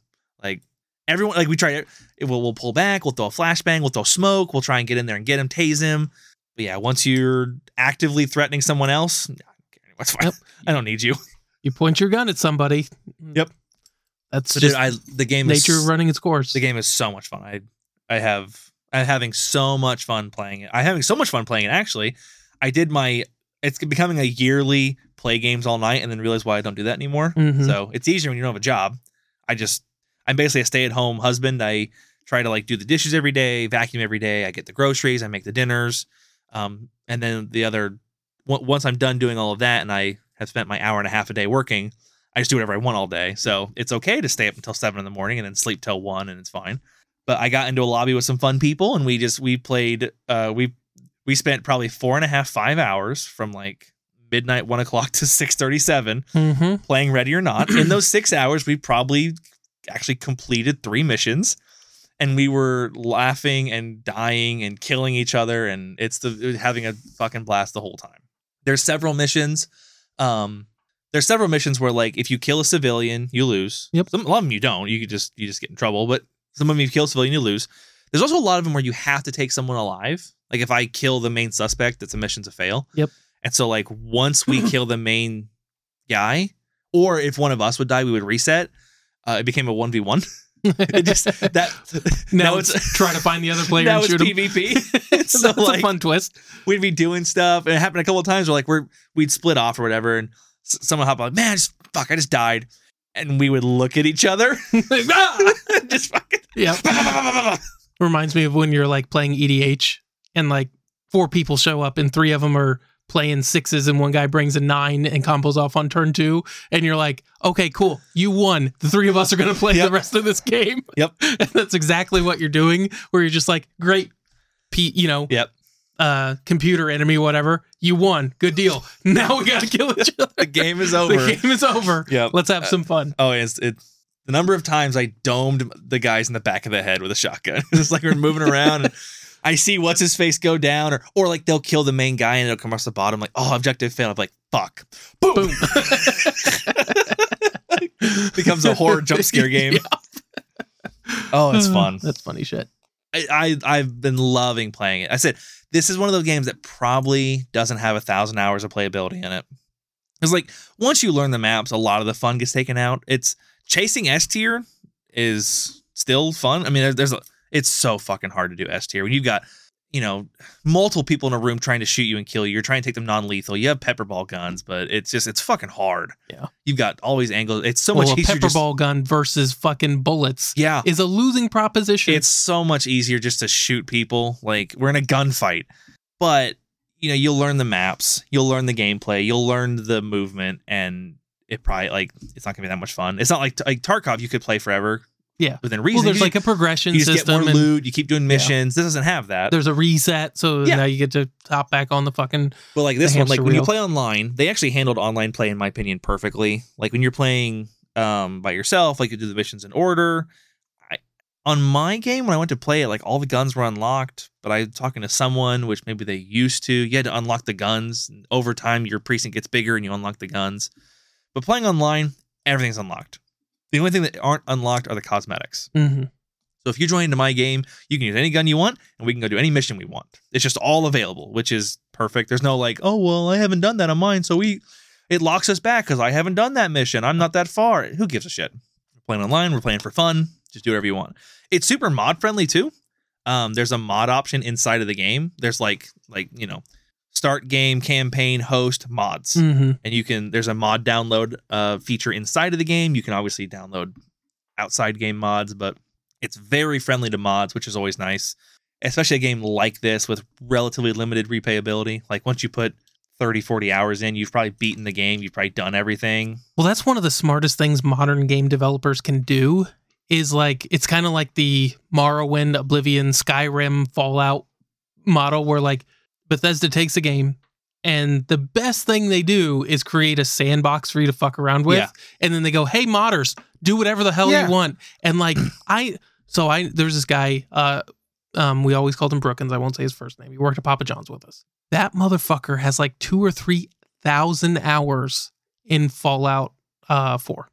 Like everyone, like we try it. We'll we'll pull back. We'll throw a flashbang. We'll throw smoke. We'll try and get in there and get him, tase him. But yeah, once you're actively threatening someone else, I don't care anymore. It's fine. Yep. I don't need you. You point your gun at somebody. Yep. That's But just dude, I the game is nature is running its course. the game is so much fun. I I have I'm having so much fun playing it. I'm having so much fun playing it. Actually, I did my it's becoming a yearly play games all night, and then realize why I don't do that anymore. Mhm. So it's easier when you don't have a job. I just I'm basically a stay at home husband. I try to like do the dishes every day, vacuum every day. I get the groceries, I make the dinners, um, and then the other on- once I'm done doing all of that, and I have spent my hour and a half a day working. I just do whatever I want all day. So it's okay to stay up until seven in the morning and then sleep till one, and it's fine. But I got into a lobby with some fun people, and we just we played. Uh, we we spent probably four and a half, five hours from like midnight, one o'clock to six thirty seven Mhm. playing Ready or Not. In those six hours, we probably actually completed three missions, and we were laughing and dying and killing each other, and it's the having a fucking blast the whole time. There's several missions. Um, there's several missions where like if you kill a civilian, you lose. Yep. Some, a lot of them you don't. You could just you just get in trouble. But some of them you kill a civilian, you lose. There's also a lot of them where you have to take someone alive. Like if I kill the main suspect, it's a mission to fail. Yep. And so like once we kill the main guy, or if one of us would die, we would reset. Uh, it became a one v one. It just that now now it's it's trying to find the other player now and it's shoot him. PvP. so That's like a fun twist. we'd be doing stuff, and it happened a couple of times where like we're we'd split off or whatever, and someone hop on, man, just fuck, I just died, and we would look at each other, Ah! just fucking. yeah. Reminds me of when you're like playing EDH and like four people show up and three of them are playing sixes and one guy brings a nine and combos off on turn two and you're like, okay, cool, you won. The three of us are gonna play Yep. the rest of this game. Yep. And that's exactly what you're doing. Where you're just like, great, P, you know, Yep. Uh, computer enemy, whatever. You won. Good deal. Now we gotta kill each other. The game is over. The game is over. Yep. Let's have some fun. Oh, it's it. The number of times I domed the guys in the back of the head with a shotgun. it's like we're moving around and I see what's his face go down, or or like they'll kill the main guy and it'll come across the bottom, like, oh, objective failed. I'm like, fuck. Boom. Boom. Becomes a horror jump scare game. Oh, it's fun. That's funny shit. I, I I've been loving playing it. I said this is one of those games that probably doesn't have a thousand hours of playability in it. It's like once you learn the maps, a lot of the fun gets taken out. It's chasing S tier is still fun. I mean, there- there's a, it's so fucking hard to do S tier when you've got you know multiple people in a room trying to shoot you and kill you. You're trying to take them non lethal. You have pepper ball guns, but it's just it's fucking hard. Yeah. you've got all these angles. It's so well, much a easier. pepper just- ball gun versus fucking bullets yeah, is a losing proposition. it's so much easier just to shoot people. Like we're in a gunfight, but you know you'll learn the maps, you'll learn the gameplay, you'll learn the movement, and it probably like it's not gonna be that much fun. It's not like like Tarkov you could play forever. Yeah. within reason. well, there's you, like a progression you just get system more loot. You keep doing missions. This doesn't have that. there's a reset, so Yeah. now you get to hop back on the fucking. But like this one, like hamster when you play online, they actually handled online play in my opinion perfectly. Like when you're playing um by yourself, like you do the missions in order. I on my game when I went to play it, like all the guns were unlocked, but I was talking to someone, which maybe they used to. You had to unlock the guns. Over time, your precinct gets bigger and you unlock the guns. But playing online, everything's unlocked. The only thing that aren't unlocked are the cosmetics. Mhm. So if you join into my game, you can use any gun you want, and we can go do any mission we want. It's just all available, which is perfect. There's no like, oh well, I haven't done that on mine, so we it locks us back because I haven't done that mission. I'm not that far. Who gives a shit? We're playing online. We're playing for fun. Just do whatever you want. It's super mod friendly too. Um, there's a mod option inside of the game. There's like like you know, start game, campaign, host, mods Mhm. and you can there's a mod download uh, feature inside of the game you can obviously download outside game mods but it's very friendly to mods which is always nice especially a game like this with relatively limited replayability. Like once you put 30, 40 hours in, you've probably beaten the game. You've probably done everything. Well, that's one of the smartest things modern game developers can do. Is like it's kind of like the Morrowind, Oblivion, Skyrim, Fallout model, where like Bethesda takes a game and the best thing they do is create a sandbox for you to fuck around with, Yeah. and then they go, "Hey, modders, do whatever the hell Yeah. you want." And like I, so I there's this guy. uh um, we always called him Brookins. I won't say his first name. He worked at Papa John's with us. That motherfucker has like two or three thousand hours in Fallout uh 4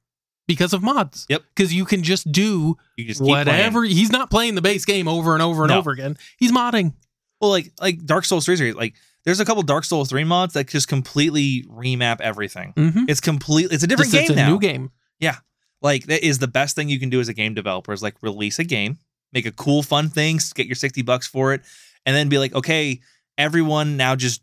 because of mods. Yep. Because you can just do You just whatever. playing. He's not playing the base game over and over and No. over again. He's modding. Well, like like Dark Souls 3 series, like there's a couple Dark Souls 3 mods that just completely remap everything. Mm-hmm. It's complete. It's a different Just, game it's a now. new game. Yeah, like that is the best thing you can do as a game developer is like release a game, make a cool, fun thing, get your sixty bucks for it, and then be like, okay, everyone now just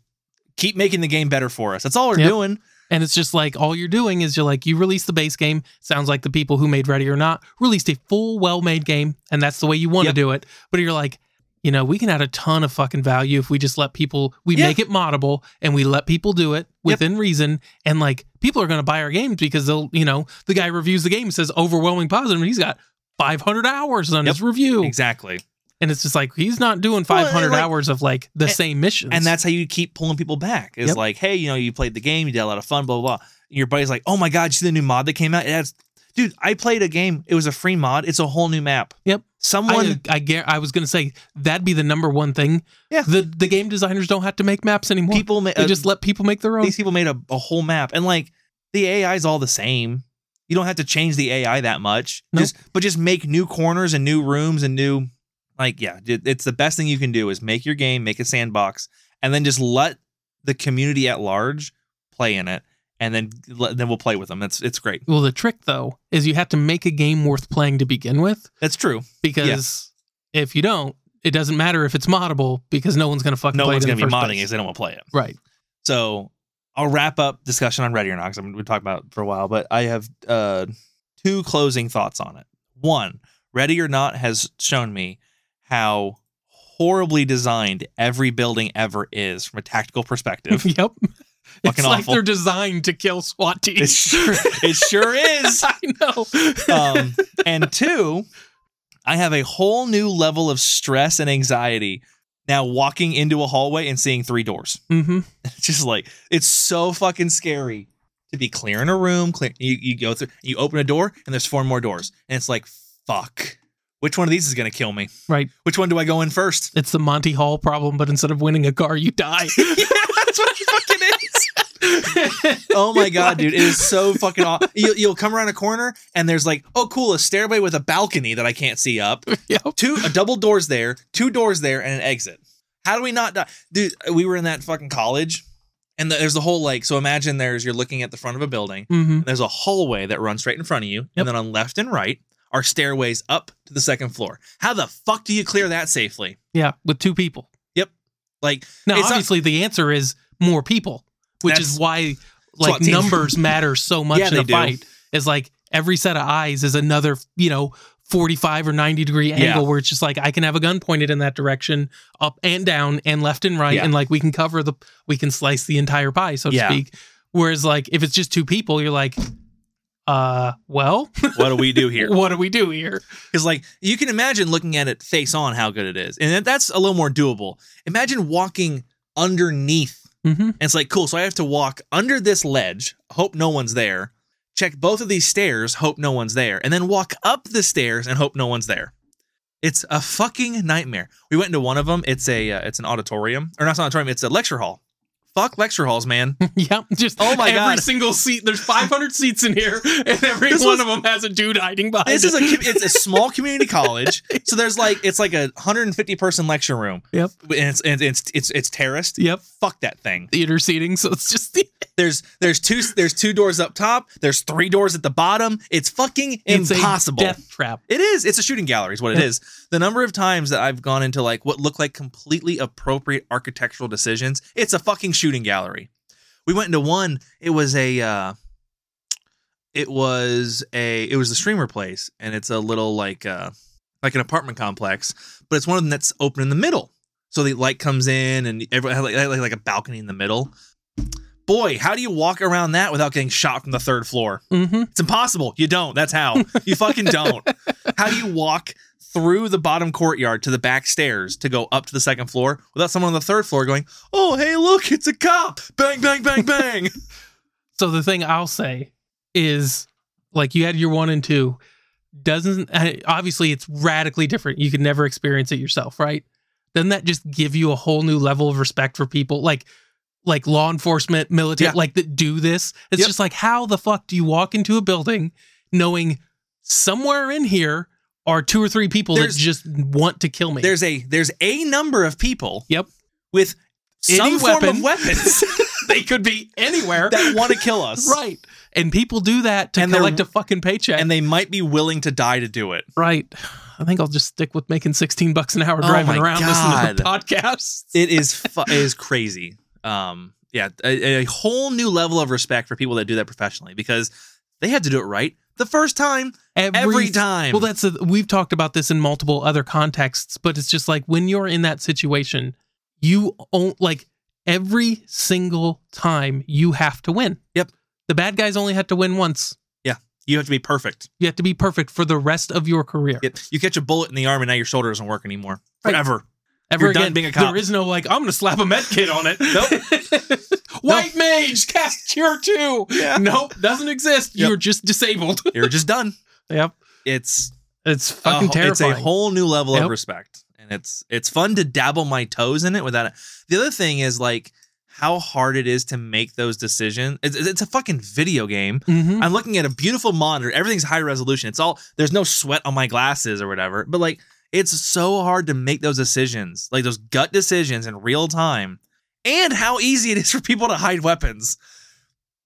keep making the game better for us. That's all we're Yep. doing. And it's just like all you're doing is you're like you release the base game. Sounds like the people who made Ready or Not released a full, well-made game, and that's the way you want Yep. to do it. But you're like, you know, we can add a ton of fucking value if we just let people. We Yeah. make it moddable and we let people do it within reason. And like people are going to buy our games because they'll, you know, the guy reviews the game says overwhelming positive, and he's got 500 hours on Yep. his review, Exactly. and it's just like he's not doing Well, 500 like- hours of like the and- same missions. And that's how you keep pulling people back. Is Yep. like, hey, you know, you played the game, you did a lot of fun, blah blah. blah. Your buddy's like, oh my god, you see the new mod that came out? It has, dude. I played a game. It was a free mod. It's a whole new map. Yep. Someone. I, I, I was going to say that'd be the number one thing. Yeah. The the game designers don't have to make maps anymore. people ma- they uh, just let people make their own. these people made a, a whole map and like the AI is all the same. You don't have to change the AI that much. Nope. Just but just make new corners and new rooms and new like yeah, it- it's the best thing you can do is make your game, make a sandbox and then just let the community at large play in it and then then we'll play with them. That's it's great. Well, the trick though is you have to make a game worth playing to begin with That's true. because if you don't, it doesn't matter if it's moddable because no one's going to fucking No play one's going to be modding because they don't want to play it. Right. So I'll wrap up discussion on Ready or Not because we talked about it for a while, but I have uh, two closing thoughts on it. One, Ready or Not has shown me how horribly designed every building ever is from a tactical perspective. yep. It's Fucking like awful. they're designed to kill SWAT it teams. sure, it sure is. I know. Um, and two, I have a whole new level of stress and anxiety now walking into a hallway and seeing three doors. Mm-hmm. It's just like it's so fucking scary to be clearing a room. Clear, you you go through, you open a door, and there's four more doors, and it's like fuck. Which one of these is gonna kill me? Right. Which one do I go in first? It's the Monty Hall problem, but instead of winning a car, you die. yeah, that's what it fucking is. Oh my god, dude, it is so fucking awesome. You, you'll come around a corner, and there's like, oh cool, a stairway with a balcony that I can't see up. yep. Two a double doors there, two doors there, and an exit. How do we not die, dude? We were in that fucking college, and the, there's the whole like. So imagine there's you're looking at the front of a building. hmm There's a hallway that runs straight in front of you, Yep. and then on left and right are stairways up to the second floor. How the fuck do you clear that safely? Yeah, with two people. Yep. Like, Now, It's not- obviously, the answer is more people, which That's- is why like team. numbers matter so much Yeah, in a do. fight. Is like every set of eyes is another, you know, forty-five or ninety degree angle Yeah. where it's just like I can have a gun pointed in that direction, up and down, and left and right, Yeah. and like we can cover the, we can slice the entire pie, so to Yeah. speak. Whereas like if it's just two people, you're like, uh, well, what do we do here? what do we do here? Because like you can imagine looking at it face on how good it is, and that- that's a little more doable. Imagine walking underneath, hmm and it's like cool. So I have to walk under this ledge, hope no one's there. Check both of these stairs, hope no one's there, and then walk up the stairs and hope no one's there. It's a fucking nightmare. We went into one of them. It's a uh, it's an auditorium, or not an auditorium. It's a lecture hall. Fuck lecture halls, man. Yep, just Oh my every God. single seat. There's 500 seats in here, and every This one was- of them has a dude hiding behind. This is a it's a small community college, so there's like it's like a 150 person lecture room. Yep. and it's and it's it's it's terraced. Yep. Fuck that thing. theater seating, so it's just There's there's two there's two doors up top. There's three doors at the bottom. It's fucking it's a impossible. death trap. It is. It's a shooting gallery. Is what it is. The number of times that I've gone into like what look like completely appropriate architectural decisions, it's a fucking shooting gallery. We went into one. It was a. uh It was a. It was the streamer place, and it's a little like. uh like an apartment complex, but it's one of them that's open in the middle. So the light comes in and everyone has like, like, like a balcony in the middle. Boy, how do you walk around that without getting shot from the third floor? Mm-hmm. It's impossible. You don't. That's how. You fucking don't. How do you walk through the bottom courtyard to the back stairs to go up to the second floor without someone on the third floor going, "Oh, hey, look, it's a cop!" Bang, bang, bang, bang. So the thing I'll say is, like, you had your one and two. Doesn't obviously it's radically different. You could never experience it yourself, right? Doesn't that just give you a whole new level of respect for people, like, like law enforcement, military, Yeah. like that do this? It's Yep. just like, how the fuck do you walk into a building knowing somewhere in here are two or three people There's- that just want to kill me? there's a there's a number of people. Yep. With Any some form of weapons they could be anywhere, that want to kill us. right? And people do that to And collect a fucking paycheck. And they might be willing to die to do it. Right. I think I'll just stick with making 16 bucks an hour Oh driving my around listening to podcasts. It is fu- it is crazy. Um yeah, a, a whole new level of respect for people that do that professionally because they had to do it right the first time every time. Well, that's a, we've talked about this in multiple other contexts, but it's just like when you're in that situation, you own like every single time you have to win. Yep. The bad guys only had to win once. Yeah. You have to be perfect. You have to be perfect for the rest of your career. Yep. You catch a bullet in the arm and now your shoulder doesn't work anymore. Right. Forever. Ever You're done again, being a cop. there is no like, I'm going to slap a med kit on it. Nope. White mage, cast cure two. Yeah. Nope, doesn't exist. Yep. You're just disabled. You're just done. yep. It's It's a, fucking it's a whole new level Yep. of respect. And it's it's fun to dabble my toes in it without it. The other thing is like how hard it is to make those decisions. It's, it's a fucking video game. Mhm. I'm looking at a beautiful monitor. Everything's high resolution. It's all there's no sweat on my glasses or whatever. But like it's so hard to make those decisions, like those gut decisions in real time. And how easy it is for people to hide weapons.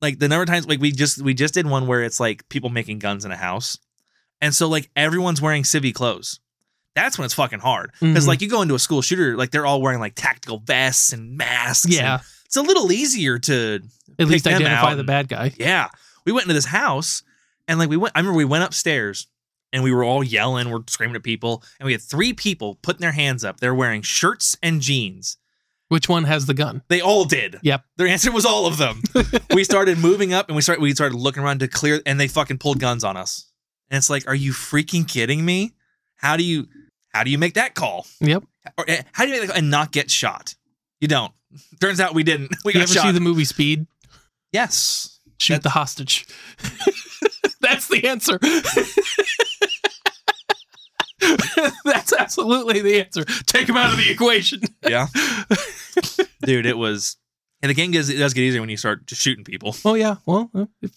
Like the number of times like we just we just did one where it's like people making guns in a house. And so like everyone's wearing civvy clothes. That's when it's fucking hard. Because Mhm. like you go into a school shooter, like they're all wearing like tactical vests and masks. Yeah. and it's a little easier to At least identify the bad guy. yeah. We went into this house and like we went I remember we went upstairs and we were all yelling, we're screaming at people, and we had three people putting their hands up. They're wearing shirts and jeans. Which one has the gun? They all did. Yep. Their answer was all of them. we started moving up and we started we started looking around to clear and they fucking pulled guns on us. And it's like, are you freaking kidding me? How do you how do you make that call? Yep. Or eh, how do you make that and not get shot? You don't. Turns out we didn't. We You got ever shot. see the movie Speed? yes. Shoot That's- the hostage. That's the answer. That's absolutely the answer. Take him out of the equation. Yeah. Dude, it was and the game gets it does get easier when you start just shooting people. Oh yeah. Well, uh, if,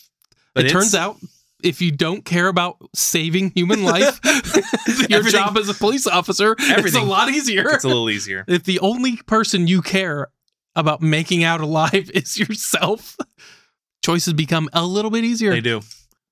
it turns out if you don't care about saving human life, your job as a police officer it's a lot easier. it's a little easier. if the only person you care about making out alive is yourself, choices become a little bit easier. They do.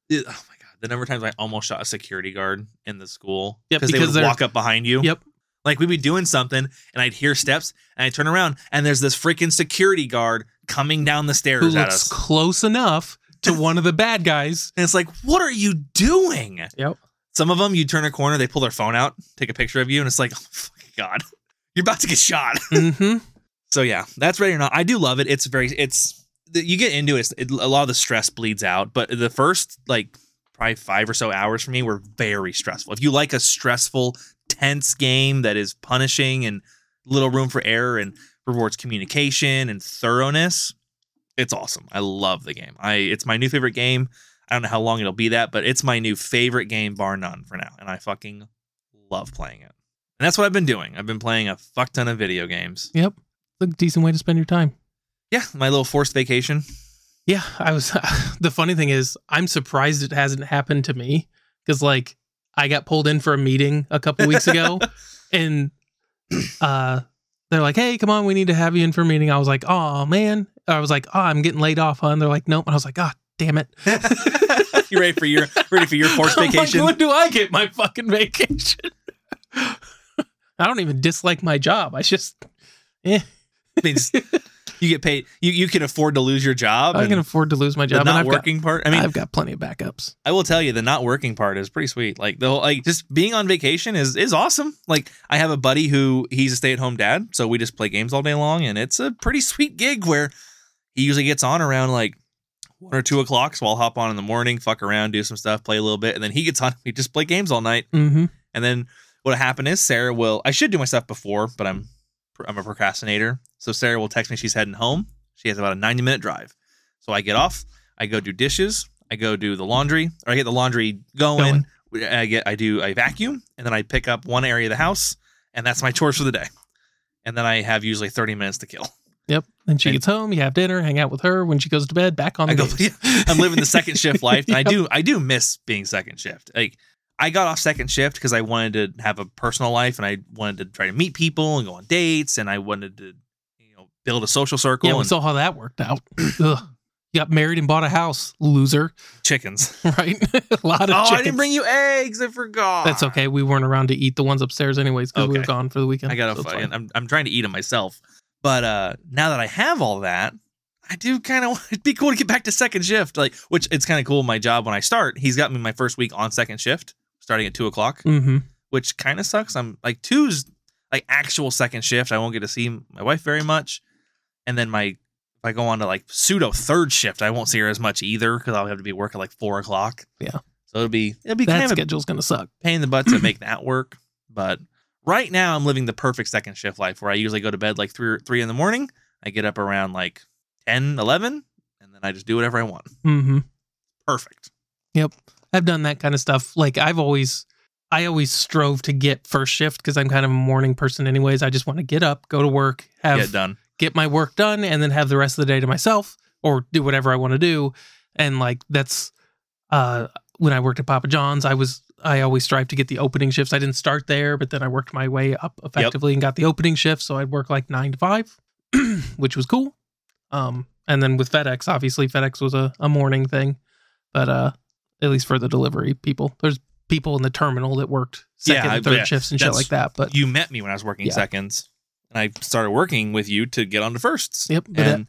It- oh my god, the number of times I almost shot a security guard in the school Yep, they because would they're- walk up behind you. Yep. Like we'd be doing something and I'd hear steps and I'd turn around and there's this freaking security guard coming down the Who stairs at looks us. close enough to one of the bad guys. And it's like, what are you doing? Yep. Some of them, you turn a corner, they pull their phone out, take a picture of you, and it's like, oh god, you're about to get shot. hmm So yeah, that's ready or not. I do love it. It's very it's the- you get into it, it. A lot of the stress bleeds out, but the first like probably five or so hours for me were very stressful. If you like a stressful, tense game that is punishing and little room for error and rewards communication and thoroughness, it's awesome. I love the game. I it's my new favorite game. I don't know how long it'll be that, but it's my new favorite game bar none for now, and I fucking love playing it. And that's what I've been doing. I've been playing a fuck ton of video games. Yep. It's a decent way to spend your time. Yeah, my little forced vacation. Yeah, I was. the funny thing is, I'm surprised it hasn't happened to me because, like, I got pulled in for a meeting a couple weeks ago, and uh, they're like, "Hey, come on, we need to have you in for a meeting." I was like, "Oh man," I was like, "Oh, I'm getting laid off, huh?" And they're like, "Nope," and I was like, "God damn it!" you ready for your ready for your forced I'm like, vacation? when do I get my fucking vacation? I don't even dislike my job. I just, eh. It's- You get paid. You you can afford to lose your job. I can afford to lose my job. and not I've got, working part. I mean, I've got plenty of backups. I will tell you the not working part is pretty sweet. Like the whole like just being on vacation is is awesome. Like I have a buddy who he's a stay at home dad, so we just play games all day long, and it's a pretty sweet gig where he usually gets on around like one or two o'clock. So I'll hop on in the morning, fuck around, do some stuff, play a little bit, and then he gets on. We just play games all night, Mm-hmm. and then what happened is Sarah will. I should do my stuff before, but I'm I'm a procrastinator. So Sarah will text me she's heading home. She has about a 90 minute drive. So I get off. I go do dishes. I go do the laundry, or I get the laundry going. I get I do I vacuum, and then I pick up one area of the house, and that's my chores for the day. And then I have usually 30 minutes to kill. Yep. Then she And- gets home. You have dinner. Hang out with her. When she goes to bed, back on the I go, games. I'm living the second shift life, and I do I do miss being second shift. Like I got off second shift because I wanted to have a personal life, and I wanted to try to meet people and go on dates, and I wanted to you know build a social circle Yeah, we and saw how that worked out. Ugh. You got married and bought a house, loser. chickens. Right? a lot of Oh, I didn't bring you eggs. I forgot. That's okay. We weren't around to eat the ones upstairs anyways because we were gone for the weekend. I so it's find, fine. I'm I'm trying to eat them myself, but uh now that I have all that, I do kind of. It'd be cool to get back to second shift. Like, which it's kind of cool. My job when I start, he's got me my first week on second shift, starting at two o'clock, Mm-hmm. which kind of sucks. I'm like two's like actual second shift. I won't get to see my wife very much, and then my if I go on to like pseudo third shift, I won't see her as much either because I'll have to be working like four o'clock. Yeah. So it'll be it'll be That kind of schedule's gonna suck. pain in the butt to make that work. But right now, I'm living the perfect second shift life where I usually go to bed like three or three in the morning. I get up around like 10, 11, and then I just do whatever I want. Mm-hmm. Perfect. I've done that kind of stuff. Like I've always, I always strove to get first shift because I'm kind of a morning person, anyways. I just want to get up, go to work, have Get done. get my work done and then have the rest of the day to myself or do whatever I want to do. And like that's uh when I worked at Papa John's, I was I always strive to get the opening shifts. I didn't start there, but then I worked my way up effectively and got the opening shift. So I'd work like nine to five, which was cool. Um and then with FedEx, obviously FedEx was a, a morning thing. But uh at least for the delivery people. There's people in the terminal that worked second Yeah, and third yeah, shifts and shit like that. But You met me when I was working Yeah. seconds, and I started working with you to get on to firsts. yep, And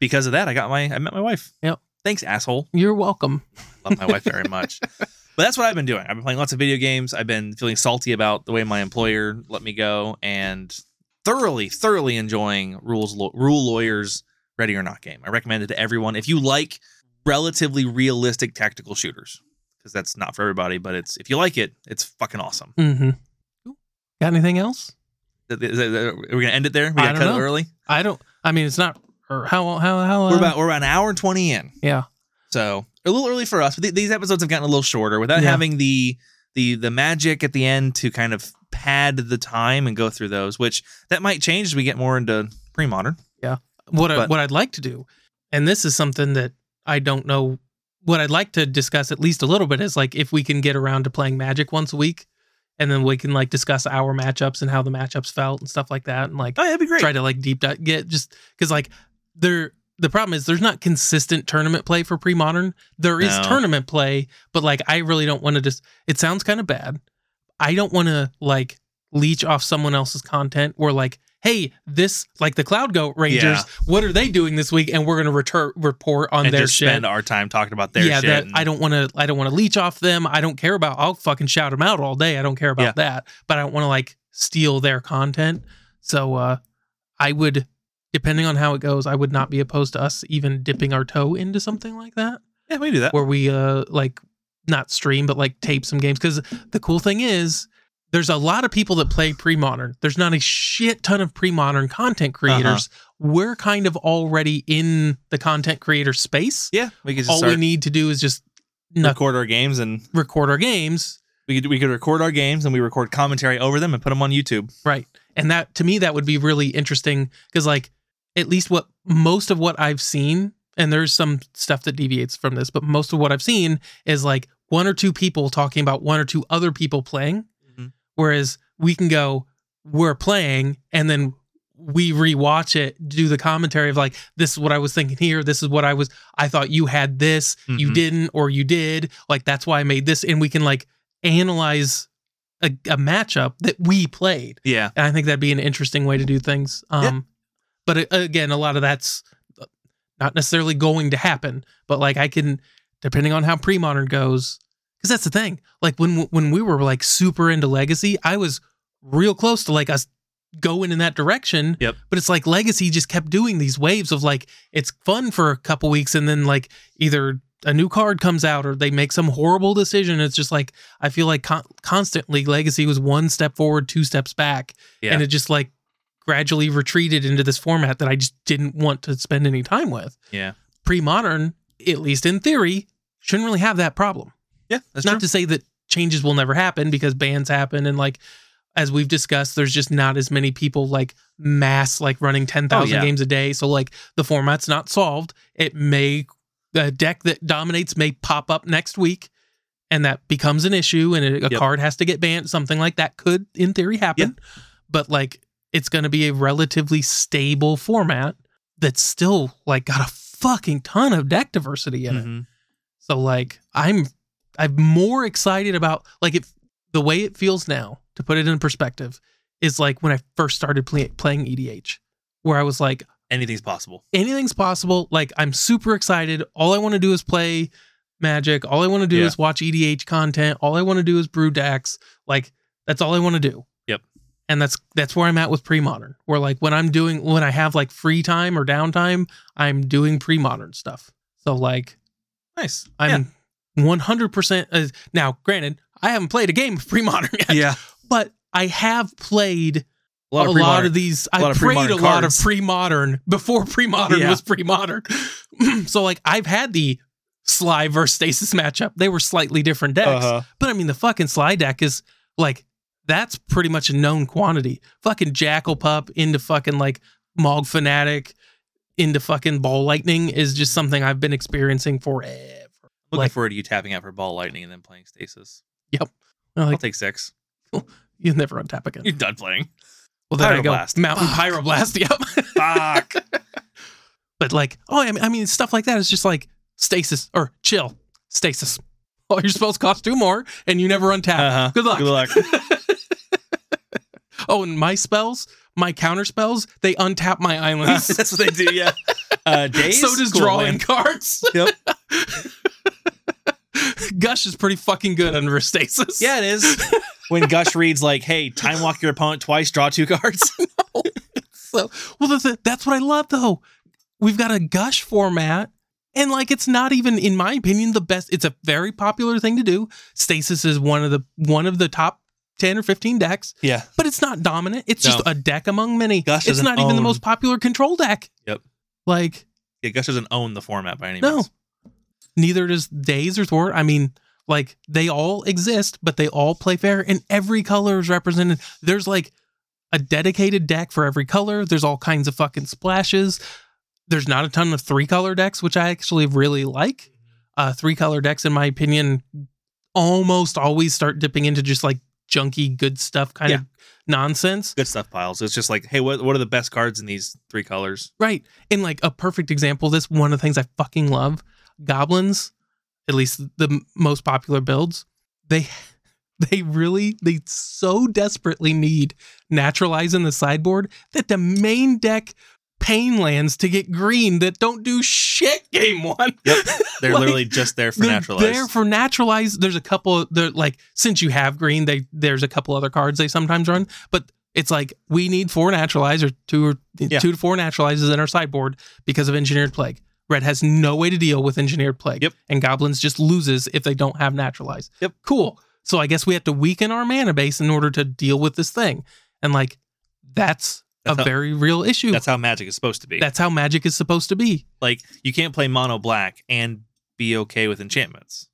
because of that, I got my I met my wife. Yep. Thanks, asshole. you're welcome. Love my wife very much. But that's what I've been doing. I've been playing lots of video games. I've been feeling salty about the way my employer let me go, and thoroughly, thoroughly enjoying rules Law- rule lawyers ready or not game. I recommend it to everyone if you like relatively realistic tactical shooters, because that's not for everybody. But it's if you like it, it's fucking awesome. Mm-hmm. Got anything else? Are we gonna end it there? We I got don't cut it early. I don't. I mean, it's not. Or how how how? Uh, We're about we're about an hour and twenty in. Yeah. So a little early for us, but th- these episodes have gotten a little shorter without Yeah. having the the the magic at the end to kind of pad the time and go through those. Which that might change as we get more into pre modern. Yeah. What I, what I'd like to do, and this is something that I don't know. What I'd like to discuss at least a little bit is like if we can get around to playing Magic once a week, and then we can like discuss our matchups and how the matchups felt and stuff like that, and like Oh, that'd be great. try to like deep dive get just because like there the problem is there's not consistent tournament play for pre-modern there is No. tournament play but like i really don't want to just it sounds kind of bad i don't want to like leech off someone else's content or like hey this like the cloud goat rangers Yeah. what are they doing this week and we're going to return report on and their just shit spend our time talking about their yeah shit. that and- i don't want to i don't want to leech off them i don't care about i'll fucking shout them out all day i don't care about Yeah. that but i don't want to like steal their content so uh i would depending on how it goes i would not be opposed to us even dipping our toe into something like that yeah, we do that. where we uh like not stream but like tape some games because the cool thing is there's a lot of people that play pre-modern there's not a shit ton of pre-modern content creators Uh-huh. we're kind of already in the content creator space Yeah, we could just all we need to do is just record our games and record our games we could we could record our games and we record commentary over them and put them on YouTube. right and that to me that would be really interesting because like at least what most of what i've seen and there's some stuff that deviates from this but most of what i've seen is like one or two people talking about one or two other people playing. Whereas we can go we're playing and then we rewatch it do the commentary of like this is what i was thinking here this is what i was i thought you had this you Mhm. didn't or you did like that's why i made this and we can like analyze a, a matchup that we played Yeah, and I think that'd be an interesting way to do things. Um, Yeah. But uh, again, a lot of that's uh, not necessarily going to happen. But like I can, depending on how pre modern goes, because that's the thing. Like when when we were like super into Legacy, I was real close to like us going in that direction. Yep. But it's like Legacy just kept doing these waves of like it's fun for a couple weeks and then like either a new card comes out or they make some horrible decision. It's just like I feel like con- constantly Legacy was one step forward, two steps back, Yeah. and it just like gradually retreated into this format that I just didn't want to spend any time with. yeah. Pre-modern, at least in theory, shouldn't really have that problem. Yeah. That's Not true. to say that changes will never happen because bans happen and like as we've discussed, there's just not as many people like mass like running ten thousand Oh, yeah. games a day. So like the format's not solved. It may a deck that dominates may pop up next week, and that becomes an issue, and a, Yep. card has to get banned. Something like that could, in theory, happen. But like it's going to be a relatively stable format that's still like got a fucking ton of deck diversity in it. Mhm. So like I'm I'm more excited about like it the way it feels now to put it in perspective is like when I first started play, playing EDH where I was like Anything's possible. anything's possible like I'm super excited all I want to do is play magic all I want to do Yeah. is watch EDH content all I want to do is brew decks like that's all I want to do Yep. and that's that's where I'm at with pre-modern where like when I'm doing when I have like free time or downtime I'm doing pre-modern stuff so like Nice. I'm 100% uh, now granted I haven't played a game of pre-modern yet yeah. but I have played A lot of, a lot of these I lot of played a lot of pre-modern before pre-modern Yeah. was pre-modern so like I've had the Sligh versus Stasis matchup they were slightly different decks Uh-huh. but I mean the fucking Sligh deck is like that's pretty much a known quantity fucking Jackal Pup into fucking like Mog Fanatic into fucking Ball Lightning is just something I've been experiencing forever Looking like- forward to you tapping out for ball lightning and then playing stasis. I'm I'll take six. you'll never untap again You're done playing. Well, then I go. Mountain Fuck. Pyroblast. Yep. Fuck. but like, oh, I mean, I mean, stuff like that is just like stasis or chill, stasis. All your spells cost two more, and you never untap. Uh-huh. Good luck. Good luck. Oh, and my spells, my counter spells, they untap my islands. That's what they do. Yeah. Uh, days. so does Cool, drawing man. cards. Yep. Gush is pretty fucking good under a stasis. Yeah, it is. When Gush reads like, "Hey, time walk your opponent twice, draw two cards." So, well, the, th- that's what I love though. We've got a gush format, and like it's not even, in my opinion, the best. It's a very popular thing to do. Stasis is one of the one of the top ten or fifteen decks, yeah. but it's not dominant. It's just a deck among many. Gush it's not even the most popular control deck. Yep. Like Yeah, Gush doesn't own the format by any No. means. Neither does Daze or Thwart. I mean, like they all exist, but they all play fair, and every color is represented. There's like a dedicated deck for every color. There's all kinds of fucking splashes. There's not a ton of three color decks, which I actually really like. Uh, three color decks, in my opinion, almost always start dipping into just like junky good stuff kind of nonsense. Good stuff piles. It's just like, hey, what what are the best cards in these three colors? Right. And like a perfect example, of this one of the things I fucking love, goblins, at least the most popular builds, they they really they so desperately need naturalize in the sideboard that the main deck pain lands to get green that don't do shit game one. Yep. They're Like, literally just there for naturalize. There for naturalize. There's a couple. They're like since you have green, they there's a couple other cards they sometimes run, but it's like we need four naturalize or two or Yeah. two to four naturalizes in our sideboard because of engineered plague. Red has no way to deal with engineered plague. Yep. And goblins just loses if they don't have naturalize. Yep. Cool. So I guess we have to weaken our mana base in order to deal with this thing. And like that's, That's a how- very real issue. That's how Magic is supposed to be. that's how magic is supposed to be. like you can't play mono black and be okay with enchantments.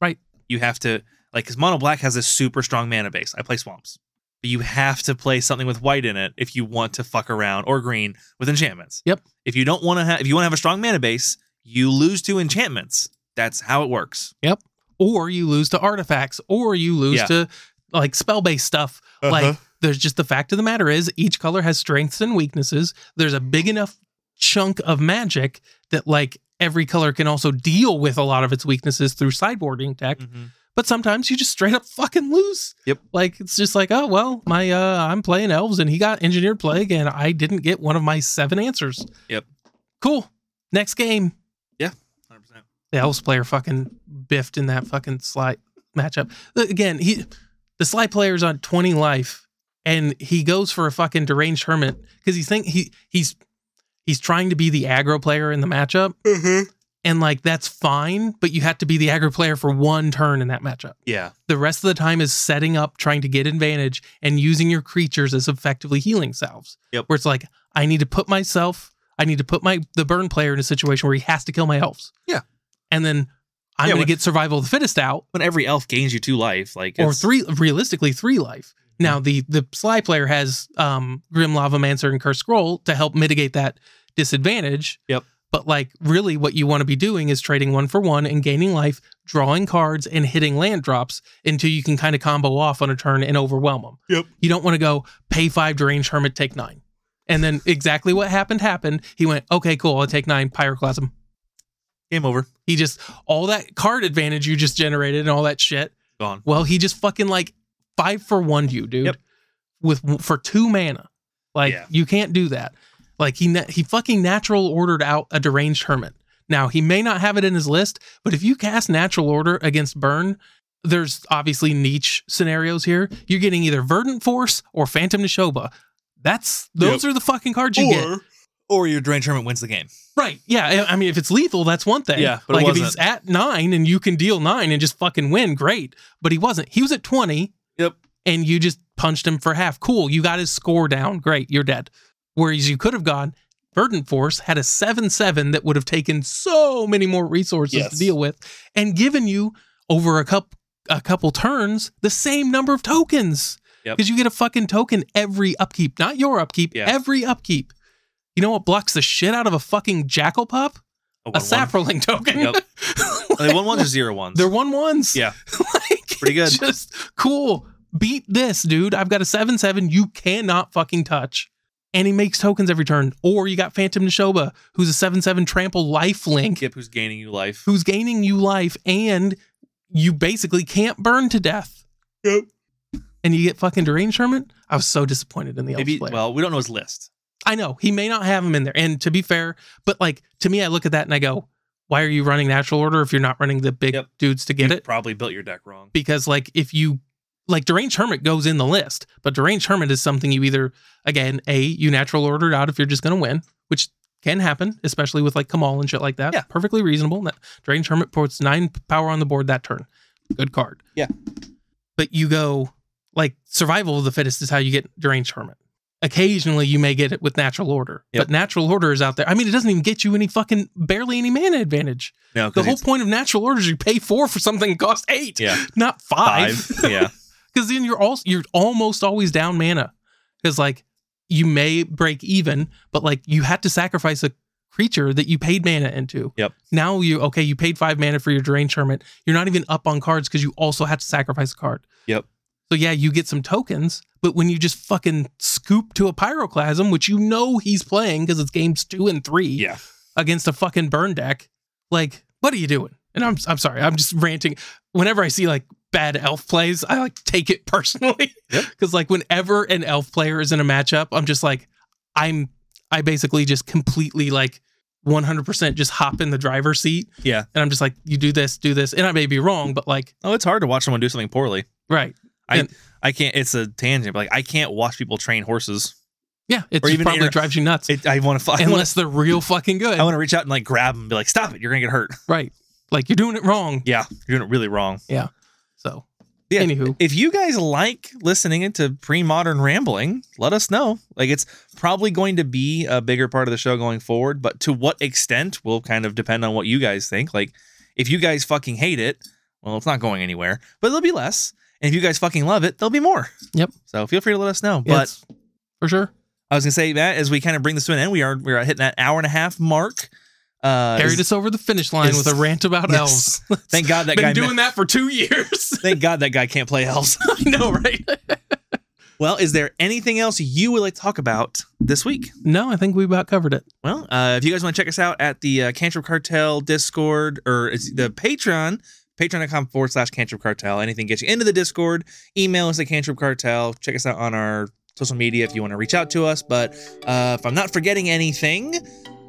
Right. You have to like because mono black has a super strong mana base. I play swamps. You have to play something with white in it if you want to fuck around or green with enchantments. Yep. If you don't want to have if you want to have a strong mana base, you lose to enchantments. That's how it works. Yep. Or you lose to artifacts, or you lose Yeah. to like spell based stuff. Like there's just the fact of the matter is each color has strengths and weaknesses. There's a big enough chunk of magic that like every color can also deal with a lot of its weaknesses through sideboarding tech. Mhm. But sometimes you just straight up fucking lose. Yep. Like it's just like, oh well, my uh I'm playing elves and he got engineered plague and I didn't get one of my seven answers. Yep. Cool. Next game. Yeah. 100%. The elves player fucking biffed in that fucking slide matchup. Again, he the slide player's on 20 life and he goes for a fucking deranged hermit because he think he he's he's trying to be the aggro player in the matchup. And like that's fine, but you have to be the aggro player for one turn in that matchup. Yeah. The rest of the time is setting up, trying to get advantage, and using your creatures as effectively healing salves. Yep. Where it's like, I need to put myself, I need to put my the burn player in a situation where he has to kill my elves. Yeah. And then I'm Yeah, gonna when- get survival of the fittest out, When every elf gains you two life, like or three realistically three life. Now the the sligh player has um Grim Lavamancer and Cursed Scroll to help mitigate that disadvantage. Yep. But like really what you want to be doing is trading one for one and gaining life, drawing cards and hitting land drops until you can kind of combo off on a turn and overwhelm them. Yep. You don't want to go pay five deranged hermit, take nine. And then exactly what happened happened. He went, okay, cool, I'll take nine, pyroclasm. game over. He just all that card advantage you just generated and all that shit Gone. well, he just fucking like five for one you, dude, Yep. with for two mana. Like Yeah. you can't do that. Like he na- he fucking natural ordered out a deranged hermit. Now he may not have it in his list, but if you cast natural order against burn, there's obviously niche scenarios here. You're getting either verdant force or phantom nishoba. That's those are the fucking cards you get. Or or your deranged hermit wins the game. Right. Yeah. I mean, if it's lethal, that's one thing. Yeah, but like if he's at nine and you can deal nine and just fucking win, great. But he wasn't. He was at 20 Yep. and you just punched him for half. Cool. You got his score down. Great. You're dead. Whereas you could have gone, Verdant Force had a 7 7 that would have taken so many more resources Yes. to deal with and given you over a couple a couple turns the same number of tokens. Yep. Because you get a fucking token every upkeep, not your upkeep, Yeah. every upkeep. You know what blocks the shit out of a fucking jackal pup? A A one-one. saproling token. Yep. Are they one ones or zero ones? They're one ones. Yeah. like, Pretty good. Just cool. Beat this, dude. I've got a 7 7 you cannot fucking touch. And he makes tokens every turn. Or you got Phantom Nishoba, who's a 7 7 trample life link, Kip who's gaining you life. who's gaining you life, and you basically can't burn to death. Yep. And you get fucking deranged hermit. I was so disappointed in the Maybe player. well, we don't know his list. I know he may not have him in there. And to be fair, but like to me, I look at that and I go, why are you running natural order if you're not running the big Yep. dudes to get You it? Probably built your deck wrong. Because like if you like deranged hermit goes in the list, but deranged hermit is something you either again a you natural ordered out if you're just gonna win, which can happen, especially with like Kamal and shit like that. Yeah. perfectly reasonable. That deranged hermit puts nine power on the board that turn. Good card. Yeah. but you go like survival of the fittest is how you get deranged hermit. Occasionally you may get it with natural order, Yep. but natural order is out there. I mean, it doesn't even get you any fucking barely any mana advantage. No, The whole point of natural order is you pay four for something that costs eight, yeah, not five. five. yeah, Because then you're also you're almost always down mana. Because like you may break even, but like you had to sacrifice a creature that you paid mana into. Yep. Now you okay, you paid five mana for your deranged hermit. You're not even up on cards because you also had to sacrifice a card. Yep. So yeah, you get some tokens, but when you just fucking scoop to a pyroclasm, which you know he's playing because it's games two and three yeah. against a fucking burn deck. Like, what are you doing? And I'm I'm sorry, I'm just ranting. Whenever I see like bad elf plays, I like take it personally. Yep. Because like whenever an elf player is in a matchup, I'm just like, I'm I basically just completely like 100% just hop in the driver's seat. Yeah. And I'm just like, you do this, do this. And I may be wrong, but like, Oh, it's hard to watch someone do something poorly. right. I can't. It's a tangent, but like I can't watch people train horses. Yeah. It Or just even probably inter- drives you nuts. It, I want to. I unless they're real fucking good. I want to reach out and like grab them and be like, "Stop it! You're gonna get hurt." right. Like you're doing it wrong. Yeah, you're doing it really wrong. So, Yeah. anywho. If you guys like listening into pre-modern rambling, let us know. Like it's probably going to be a bigger part of the show going forward, but to what extent will kind of depend on what you guys think. Like if you guys fucking hate it, well, it's not going anywhere, but there'll be less. And if you guys fucking love it, there'll be more. Yep. So feel free to let us know. Yeah, But for sure. I was gonna say that as we kind of bring this to an end, we are we are hitting that hour and a half mark. Uh, carried is- us over the finish line is- with a rant about Yes. elves. Thank God that guy. Been guy. doing that for two years. thank God that guy can't play elves. I know, right? well, is there anything else you would like to talk about this week? no, I think we about covered it. Well, uh, if you guys want to check us out at the uh, Cantrip Cartel Discord or it's the Patreon, patreon.com forward slash cantrip cartel. Anything gets you into the Discord. Email us at cantrip cartel. Check us out on our social media if you want to reach out to us. But uh, if I'm not forgetting anything,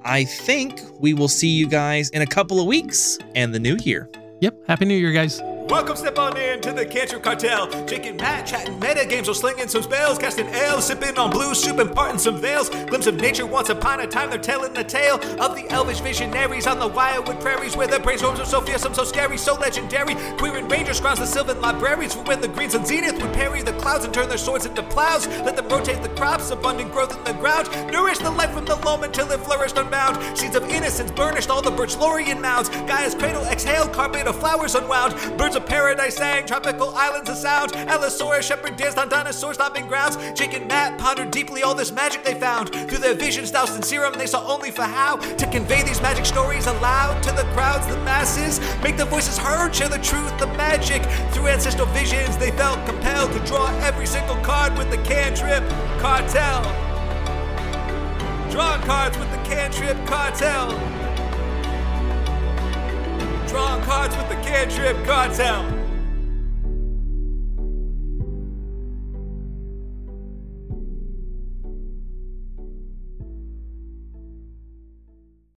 I think we will see you guys in a couple of weeks and the new year. Yep. Happy New Year, guys. Welcome, step on in to the Cantrip Cartel. Jake and Matt chatting meta games while slinging some spells, casting ale, sipping on blue soup and parting some veils. Glimpse of nature once upon a time, they're telling the tale of the elvish visionaries on the wildwood prairies where the brainstorms are so fearsome, so scary, so legendary. Quirion Rangers grounds the sylvan libraries for when the greens and zenith would parry the clouds and turn their swords into plows. Let them rotate the crops, abundant growth in the ground. Nourish the life from the loam until it flourished unbound. Seeds of innocence burnished all the birch Lorien mounds. Gaia's cradle exhaled, carpet of flowers unwound. Birds of paradise sang, tropical islands of sound. Allosaurus shepherd danced on dinosaur stomping grounds. Jake and Matt pondered deeply all this magic they found. Through their visions, doused in serum, they saw only for how to convey these magic stories aloud to the crowds, the masses. Make the voices heard, share the truth, the magic. Through ancestral visions, they felt compelled to draw every single card with the cantrip cartel. Drawing cards with the cantrip cartel. Drawing cards with the cantrip cartel.